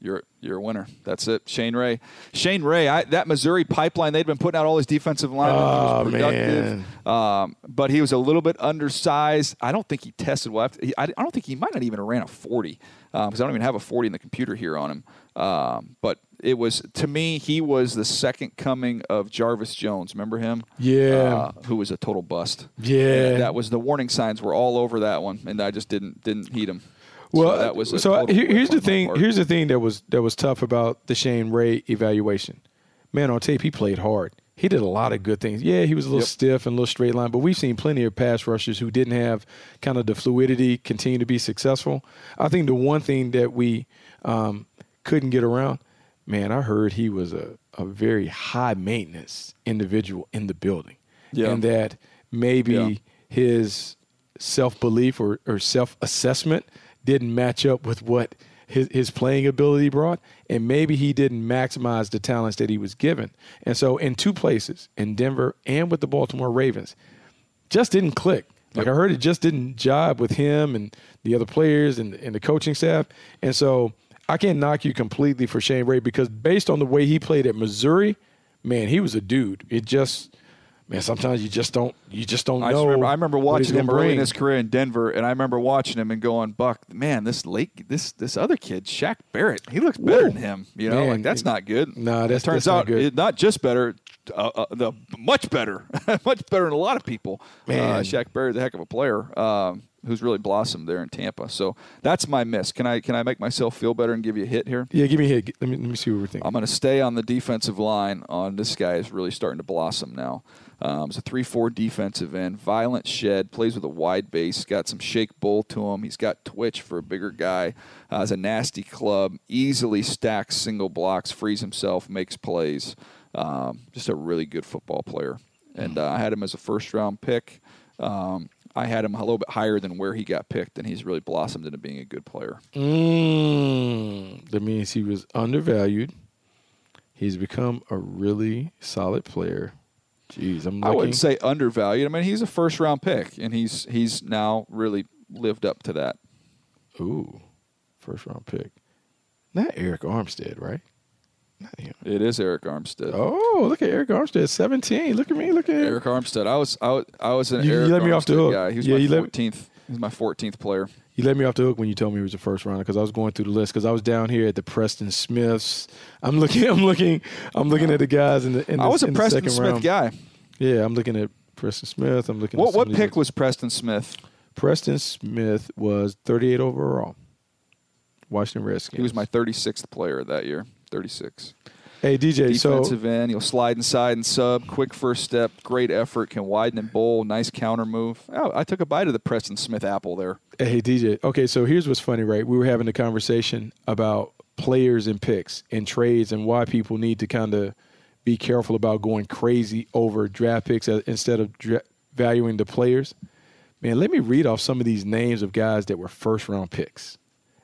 You're you're a winner. That's it. Shane Ray. Shane Ray. I, that Missouri pipeline. They'd been putting out all his defensive linemen. Oh, productive, Um, but he was a little bit undersized. I don't think he tested well. He- I, I don't think he might not even have ran a forty because I don't even have a forty in the computer here on him. Um, but it was to me he was the second coming of Jarvis Jones. Remember him? Yeah. Uh, who was a total bust. Yeah. And that was the warning signs were all over that one, and I just didn't didn't heed him. Well, so that was a so here- here's the thing. Here's the thing that was that was tough about the Shane Ray evaluation. Man, on tape, he played hard. He did a lot of good things. Yeah, he was a little Yep. stiff and a little straight line, but we've seen plenty of pass rushers who didn't have kind of the fluidity continue to be successful. I think the one thing that we um, couldn't get around, man, I heard he was a, a very high maintenance individual in the building, Yeah. and that maybe Yeah. his self belief or, or self assessment didn't match up with what his, his playing ability brought, and maybe he didn't maximize the talents that he was given. And so, in two places, in Denver and with the Baltimore Ravens, just didn't click. Like I heard it just didn't jibe with him and the other players and, and the coaching staff. And so I can't knock you completely for Shane Ray because based on the way he played at Missouri, man, he was a dude. It just man, sometimes you just don't you just don't I, know. remember, I remember watching him early in his career in Denver, and I remember watching him and going, "Buck, man, this late, this this other kid, Shaq Barrett, he looks better Woo. than him. You know, Man, like that's it- not good. Nah, It that's- turns that's not out good. it- not just better, uh, uh, the much better, much better than a lot of people. Uh, Man. Shaq Barrett's a heck of a player. Um, Who's really blossomed there in Tampa? So that's my miss. Can I can I make myself feel better and give you a hit here? Yeah, give me a hit. Let me let me see what we're thinking. I'm going to stay on the defensive line. On this guy is really starting to blossom now. Um, it's a three-four defensive end, violent shed, plays with a wide base, got some shake bull to him. He's got twitch for a bigger guy. Uh, has a nasty club, easily stacks single blocks, frees himself, makes plays. Um, just a really good football player. And uh, I had him as a first-round pick. Um, I had him a little bit higher than where he got picked, and he's really blossomed into being a good player. Mm, that means he was undervalued. He's become a really solid player. Jeez, I'm looking. I wouldn't say undervalued. I mean, he's a first round pick, and he's he's now really lived up to that. Ooh, first round pick. Not Arik Armstead, right? It is Arik Armstead. Oh, look at Arik Armstead, 17. Look at me. Look at. Arik Armstead. I was I was, I was an You- you Arik let me off the Armstead hook. guy. He was Yeah, my you 14th. He's my 14th player. You let me off the hook when you told me he was the first round because I was going through the list because I was down here at the Preston Smiths. I'm looking. I'm looking. I'm looking at the guys in the. In I was a Preston Smith round. guy. Yeah, I'm looking at Preston Smith. I'm looking. What at what pick was Preston Smith? Preston Smith was 38 overall. Washington Redskins. He was my 36th player that year. 36. Hey DJ, so Defensive end. He'll slide inside and sub. Quick first step. Great effort. Can widen and bowl. Nice counter move. Oh, I took a bite of the Preston Smith apple there. Hey DJ. Okay, so here's what's funny, right? We were having a conversation about players and picks and trades and why people need to kind of be careful about going crazy over draft picks instead of dra- valuing the players. Man, let me read off some of these names of guys that were first round picks.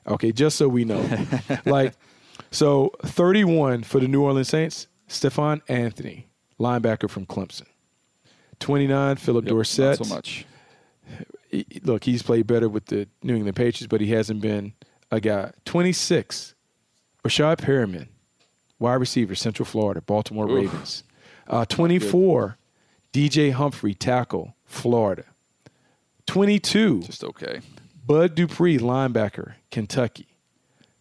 Okay, just so we know. like, so 31 for the New Orleans Saints, Stephone Anthony, linebacker from Clemson. 29, Phillip Yep, Dorsett Not so much. look, he's played better with the New England Patriots, but he hasn't been a guy. 26, Breshad Perriman, wide receiver, Central Florida, Baltimore Oof. Ravens. Uh, 24, DJ Humphrey, tackle, Florida. 22, Just okay. Bud Dupree, linebacker, Kentucky.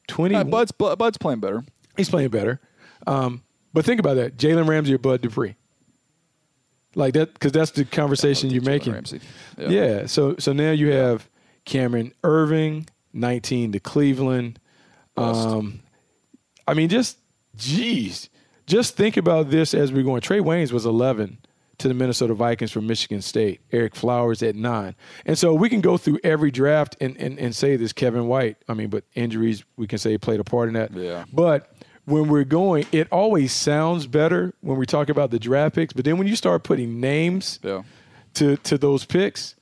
20, Uh, Bud's Bud's playing better. he's playing better. Um, but think about that: Jalen Ramsey or Bud Dupree. Like that, because that's the conversation you're Jalen making. Ramsey. Yeah. Yeah. So so now you have Cameron Erving, 19 to Cleveland. Um, I mean, just geez, just think about this as we're going. Trae Waynes was 11 to the Minnesota Vikings from Michigan State. Ereck Flowers at nine, and so we can go through every draft and and, and say this Kevin White. I mean, but injuries we can say played a part in that. Yeah. But when we're going, it always sounds better when we talk about the draft picks. But then when you start putting names Yeah. to to those picks,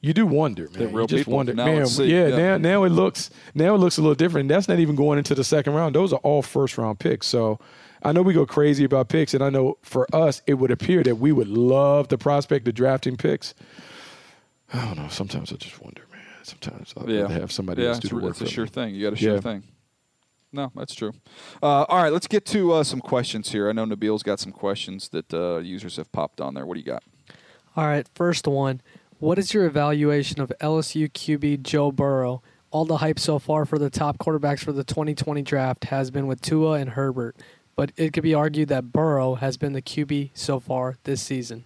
you do wonder, man. you just people. wonder, Now man. Yeah, Yeah. now now it looks now it looks a little different. That's not even going into the second round. Those are all first round picks. So I know we go crazy about picks, and I know for us it would appear that we would love the prospect of drafting picks. I don't know. Sometimes I just wonder, man. Sometimes I'd Yeah. rather have somebody yeah, else do it's, the a- work it's a for sure me. thing. You got a sure Yeah. thing. No, that's true. Uh, all right, let's get to uh, some questions here. I know Nabil's got some questions that uh, users have popped on there. What do you got? All right, first one. What is your evaluation of LSU QB Joe Burrow? All the hype so far for the top quarterbacks for the 2020 draft has been with Tua and Herbert, but it could be argued that Burrow has been the QB so far this season.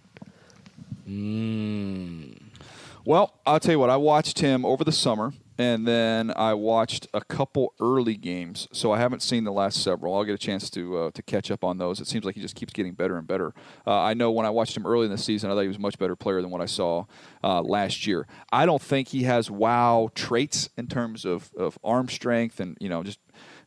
Well, I'll tell you what. I watched him over the summer, and then I watched a couple early games. So I haven't seen the last several. I'll get a chance to uh, to catch up on those. It seems like he just keeps getting better and better. Uh, I know when I watched him early in the season, I thought he was a much better player than what I saw uh, last year. I don't think he has wow traits in terms of, of arm strength and you know just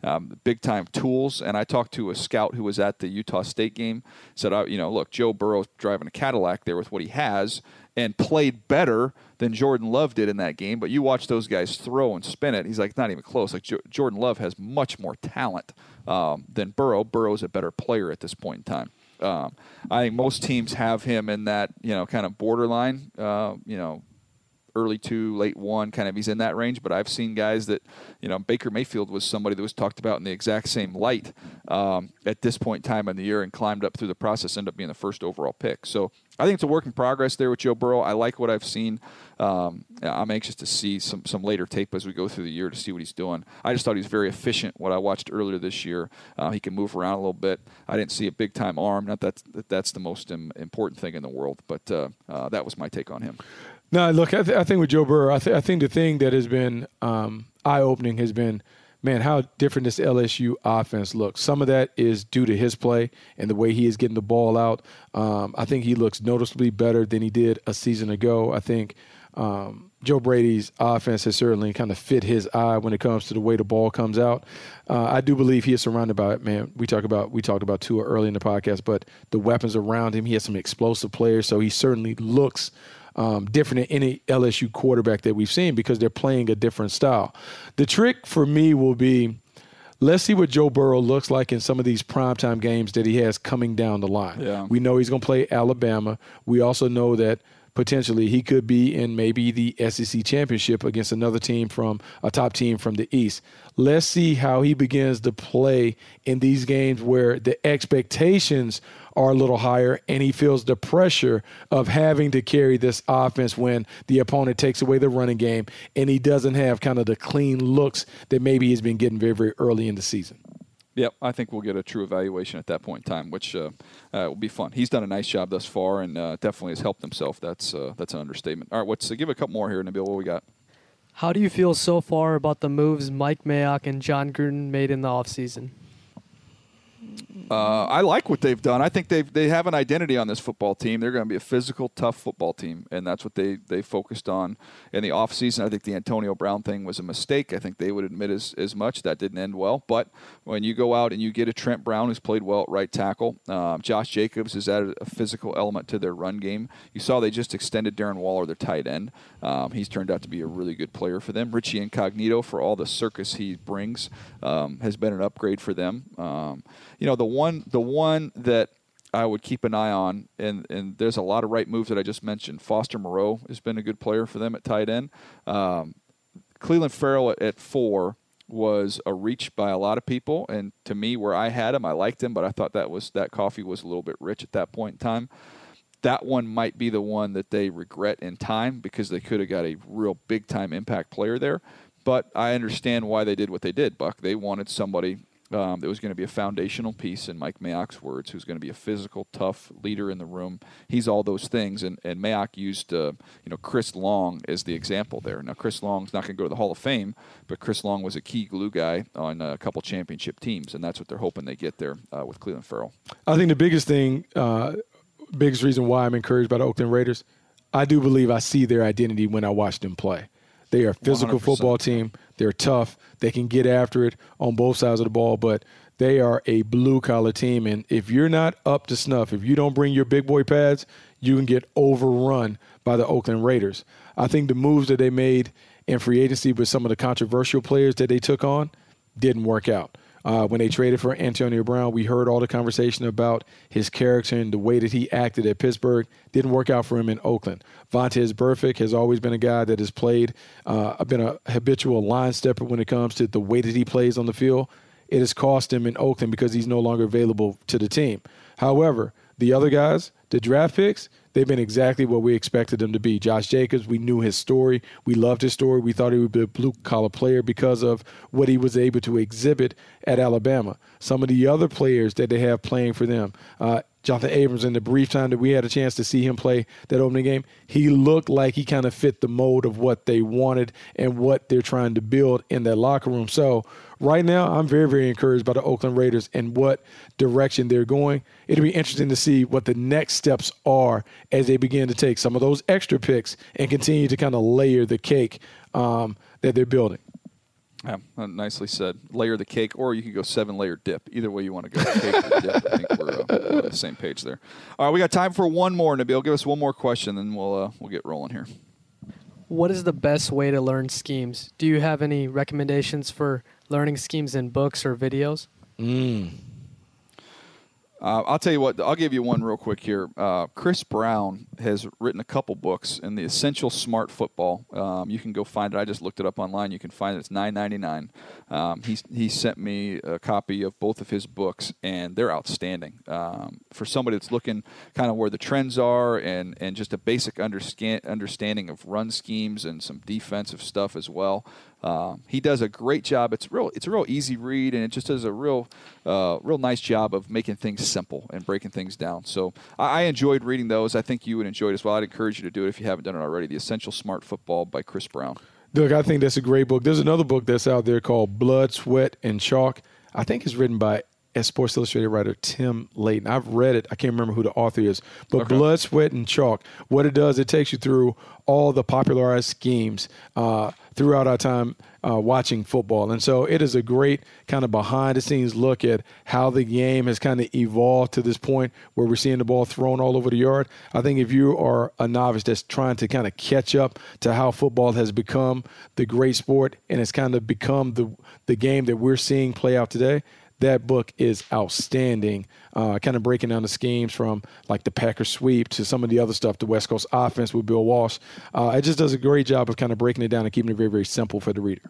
um, big time tools. And I talked to a scout who was at the Utah State game. Said, I, you know, look, Joe Burrow's driving a Cadillac there with what he has, and played better than Jordan Love did in that game. But you watch those guys throw and spin it. He's like not even close. Like jo- Jordan Love has much more talent um, than Burrow. Burrow's a better player at this point in time. Um, I think most teams have him in that you know kind of borderline. Uh, you know, early two, late one, kind of he's in that range. But I've seen guys that, you know, Baker Mayfield was somebody that was talked about in the exact same light um, at this point in time in the year and climbed up through the process, ended up being the first overall pick. So I think it's a work in progress there with Joe Burrow. I like what I've seen. Um, I'm anxious to see some some later tape as we go through the year to see what he's doing. I just thought he was very efficient. What I watched earlier this year, uh, he can move around a little bit. I didn't see a big time arm. Not that, that that's the most important thing in the world, but uh, uh, that was my take on him. No, look, I, th- I think with Joe Burrow, I, th- I think the thing that has been um, eye opening has been, man, how different this LSU offense looks. Some of that is due to his play and the way he is getting the ball out. Um, I think he looks noticeably better than he did a season ago. I think um, Joe Brady's offense has certainly kind of fit his eye when it comes to the way the ball comes out. Uh, I do believe he is surrounded by it, man. We talk about we talked about Tua early in the podcast, but the weapons around him. He has some explosive players, so he certainly looks um, different than any LSU quarterback that we've seen because they're playing a different style. The trick for me will be let's see what Joe Burrow looks like in some of these primetime games that he has coming down the line. Yeah. We know he's going to play Alabama. We also know that potentially he could be in maybe the SEC championship against another team from a top team from the East. Let's see how he begins to play in these games where the expectations are a little higher and he feels the pressure of having to carry this offense when the opponent takes away the running game and he doesn't have kind of the clean looks that maybe he's been getting very, very early in the season. Yep, I think we'll get a true evaluation at that point in time, which uh, uh, will be fun. He's done a nice job thus far, and uh, definitely has helped himself. That's uh, that's an understatement. All right, let's uh, give a couple more here, Nabil. What we got? How do you feel so far about the moves Mike Mayock and Jon Gruden made in the offseason? Uh, I like what they've done. I think they they have an identity on this football team. They're going to be a physical, tough football team, and that's what they, they focused on in the offseason. I think the Antonio Brown thing was a mistake. I think they would admit as, as much. That didn't end well. But when you go out and you get a Trent Brown who's played well at right tackle, um, Josh Jacobs has added a physical element to their run game. You saw they just extended Darren Waller, their tight end. Um, he's turned out to be a really good player for them. Richie Incognito, for all the circus he brings, um, has been an upgrade for them. You know, the one the one that I would keep an eye on, and, and there's a lot of right moves that I just mentioned. Foster Moreau has been a good player for them at tight end. Um, Clelin Ferrell at, at four was a reach by a lot of people, and to me, where I had him, I liked him, but I thought that was that coffee was a little bit rich at that point in time. That one might be the one that they regret in time because they could have got a real big time impact player there. But I understand why they did what they did, Buck. They wanted somebody um, that was going to be a foundational piece in Mike Mayock's words, who's going to be a physical, tough leader in the room. He's all those things, and, and Mayock used uh, you know Chris Long as the example there. Now Chris Long's not going to go to the Hall of Fame, but Chris Long was a key glue guy on a couple championship teams, and that's what they're hoping they get there uh, with Clelin Ferrell. I think the biggest thing, uh, biggest reason why I'm encouraged by the Oakland Raiders, I do believe I see their identity when I watch them play. They are a physical 100%. football team. They're tough. They can get after it on both sides of the ball, but they are a blue collar team. And if you're not up to snuff, if you don't bring your big boy pads, you can get overrun by the Oakland Raiders. I think the moves that they made in free agency with some of the controversial players that they took on didn't work out. Uh, when they traded for Antonio Brown, we heard all the conversation about his character and the way that he acted at Pittsburgh. Didn't work out for him in Oakland. Vontaze Burfict has always been a guy that has played, uh, been a habitual line stepper when it comes to the way that he plays on the field. It has cost him in Oakland because he's no longer available to the team. However, the other guys, the draft picks, they've been exactly what we expected them to be. Josh Jacobs, we knew his story. We loved his story. We thought he would be a blue collar player because of what he was able to exhibit at Alabama. Some of the other players that they have playing for them, uh, Jonathan Abrams, in the brief time that we had a chance to see him play that opening game, he looked like he kind of fit the mold of what they wanted and what they're trying to build in that locker room. So right now, I'm very, very encouraged by the Oakland Raiders and what direction they're going. It'll be interesting to see what the next steps are as they begin to take some of those extra picks and continue to kind of layer the cake um, that they're building. Yeah, nicely said. Layer the cake, or you could go seven layer dip. Either way you want to go, cake or dip. I think we're, uh, we're, on the same page there. All right, we got time for one more. Nabil, give us one more question, then we'll uh, we'll get rolling here. What is the best way to learn schemes? Do you have any recommendations for learning schemes in books or videos? Mm. Uh, I'll tell you what. I'll give you one real quick here. Uh, Chris Brown has written a couple books in the Essential Smart Football. Um, you can go find it. I just looked it up online. You can find it. It's nine ninety nine. Um, he he sent me a copy of both of his books, and they're outstanding um, for somebody that's looking kind of where the trends are and and just a basic understanding of run schemes and some defensive stuff as well. Uh, he does a great job. It's real. It's a real easy read, and it just does a real, uh, real nice job of making things simple and breaking things down. So I, I, enjoyed reading those. I think you would enjoy it as well. I'd encourage you to do it if you haven't done it already. The Essential Smart Football by Chris Brown. Look, I think that's a great book. There's another book that's out there called Blood, Sweat, and Chalk. I think it's written by as Sports Illustrated writer Tim Layden. I've read it. I can't remember who the author is, but okay. Blood, Sweat, and Chalk. What it does, it takes you through all the popularized schemes uh, throughout our time uh, watching football. And so it is a great kind of behind the scenes look at how the game has kind of evolved to this point where we're seeing the ball thrown all over the yard. I think if you are a novice that's trying to kind of catch up to how football has become the great sport and it's kind of become the the game that we're seeing play out today, that book is outstanding. Uh, kind of breaking down the schemes from like the Packers sweep to some of the other stuff, the West Coast offense with Bill Walsh. Uh, it just does a great job of kind of breaking it down and keeping it very, very simple for the reader.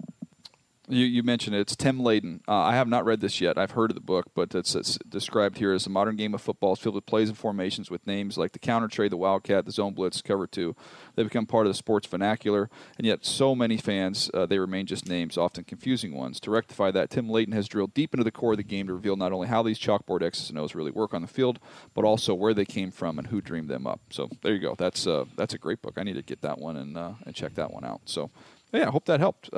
You, you mentioned it. It's Tim Layden. Uh, I have not read this yet. I've heard of the book, but it's, it's, described here as a modern game of football filled with plays and formations with names like the counter trey, the wildcat, the zone blitz, cover two. They become part of the sports vernacular, and yet so many fans uh, they remain just names, often confusing ones. To rectify that, Tim Layden has drilled deep into the core of the game to reveal not only how these chalkboard X's and O's really work on the field, but also where they came from and who dreamed them up. So there you go. That's uh, that's a great book. I need to get that one and uh, and check that one out. So yeah, I hope that helped.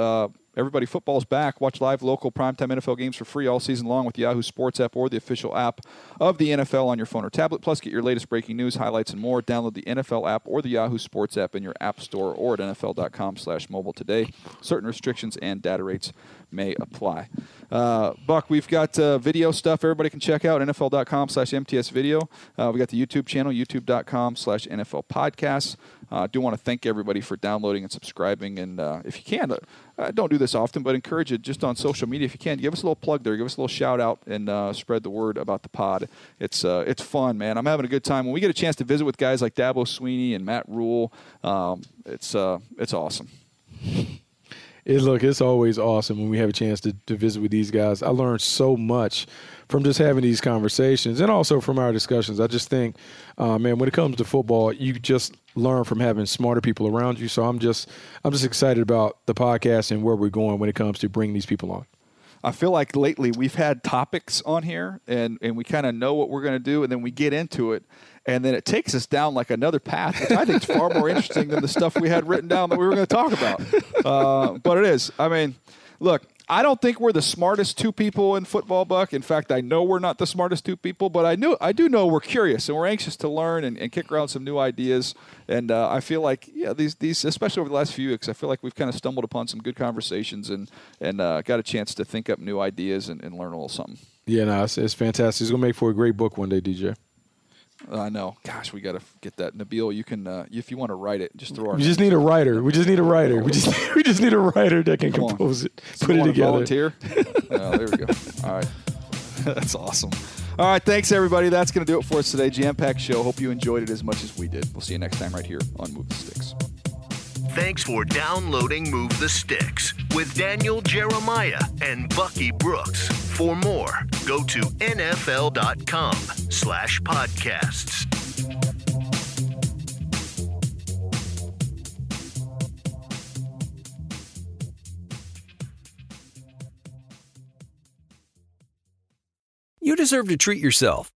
Everybody, football's back. Watch live local primetime NFL games for free all season long with the Yahoo Sports app or the official app of the NFL on your phone or tablet. Plus, get your latest breaking news, highlights, and more. Download the NFL app or the Yahoo Sports app in your app store or at NFL.com/mobile today. Certain restrictions and data rates may apply. Uh, Buck, we've got uh, video stuff everybody can check out, NFL.com slash MTS video. Uh, we got the YouTube channel, youtube.com slash NFL podcasts. Uh, I do want to thank everybody for downloading and subscribing. And uh, if you can, uh, don't do this often, but encourage it just on social media if you can. Give us a little plug there, give us a little shout out, and spread the word about the pod. It's it's fun, man. I'm having a good time. When we get a chance to visit with guys like Dabo Swinney and Matt Rhule, um, it's it's awesome. It, look, it's always awesome when we have a chance to, to visit with these guys. I learned so much from just having these conversations and also from our discussions. I just think, uh, man, when it comes to football, you just learn from having smarter people around you. So I'm just I'm just excited about the podcast and where we're going when it comes to bringing these people on. I feel like lately we've had topics on here and, and we kind of know what we're going to do and then we get into it and then it takes us down like another path, which I think is far more interesting than the stuff we had written down that we were going to talk about. Uh, but it is. I mean, look, I don't think we're the smartest two people in football, Buck. In fact, I know we're not the smartest two people, but I knew I do know we're curious and we're anxious to learn and, and kick around some new ideas. And uh, I feel like, yeah, these these especially over the last few weeks, I feel like we've kind of stumbled upon some good conversations and and uh, got a chance to think up new ideas and, and learn a little something. Yeah, no, it's, it's fantastic. It's gonna make for a great book one day, DJ. I know. Gosh, we got to get that. Nabil, you can uh, if you want to write it, just throw our. We just need a writer. We just need a writer. We just we just need a writer that can Come compose on. it, put it together. Volunteer. oh, there we go. All right, that's awesome. All right, thanks everybody. That's going to do it for us today. Jam Pack show. Hope you enjoyed it as much as we did. We'll see you next time right here on Move the Sticks. Thanks for downloading Move the Sticks with Daniel Jeremiah and Bucky Brooks. For more, go to nfl.com slash podcasts. You deserve to treat yourself,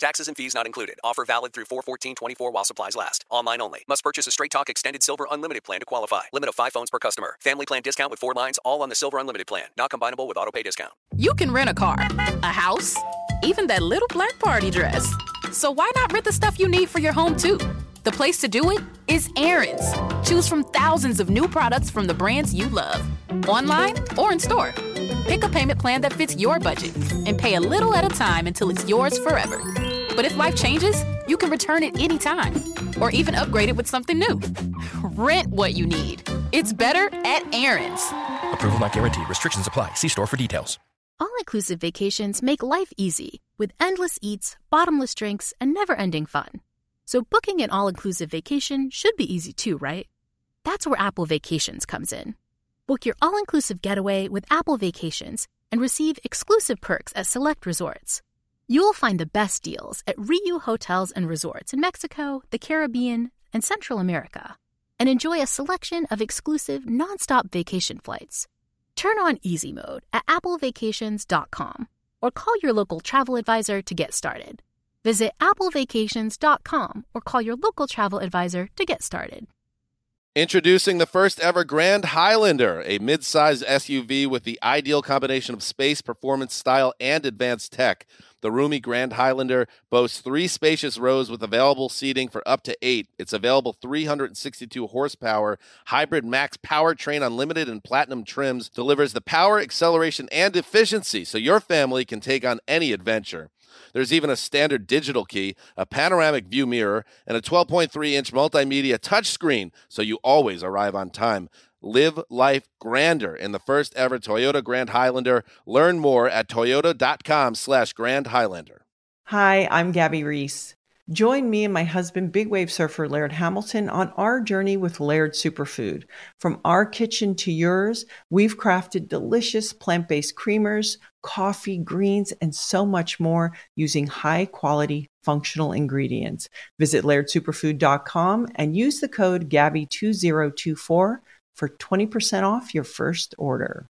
Taxes and fees not included. Offer valid through 41424 while supplies last. Online only. Must purchase a Straight Talk Extended Silver Unlimited plan to qualify. Limit of 5 phones per customer. Family plan discount with 4 lines all on the Silver Unlimited plan. Not combinable with auto pay discount. You can rent a car, a house, even that little black party dress. So why not rent the stuff you need for your home too? The place to do it is Aaron's. Choose from thousands of new products from the brands you love, online or in store. Pick a payment plan that fits your budget and pay a little at a time until it's yours forever. But if life changes, you can return it anytime or even upgrade it with something new. Rent what you need. It's better at Aaron's. Approval not guaranteed. Restrictions apply. See store for details. All inclusive vacations make life easy with endless eats, bottomless drinks, and never ending fun. So, booking an all inclusive vacation should be easy too, right? That's where Apple Vacations comes in. Book your all inclusive getaway with Apple Vacations and receive exclusive perks at select resorts. You'll find the best deals at Riu Hotels and Resorts in Mexico, the Caribbean, and Central America, and enjoy a selection of exclusive nonstop vacation flights. Turn on easy mode at applevacations.com or call your local travel advisor to get started. Visit applevacations.com or call your local travel advisor to get started. Introducing the first ever Grand Highlander, a mid-sized SUV with the ideal combination of space, performance, style, and advanced tech. The roomy Grand Highlander boasts three spacious rows with available seating for up to eight. Its available 362 horsepower hybrid max powertrain unlimited and platinum trims delivers the power, acceleration, and efficiency so your family can take on any adventure. There's even a standard digital key, a panoramic view mirror, and a 12.3 inch multimedia touchscreen so you always arrive on time. Live life grander in the first ever Toyota Grand Highlander. Learn more at toyota.com slash Grand Highlander. Hi, I'm Gabby Reece. Join me and my husband, big wave surfer Laird Hamilton, on our journey with Laird Superfood. From our kitchen to yours, we've crafted delicious plant based creamers, coffee, greens, and so much more using high quality functional ingredients. Visit lairdsuperfood.com and use the code GABBY2024 for 20% off your first order.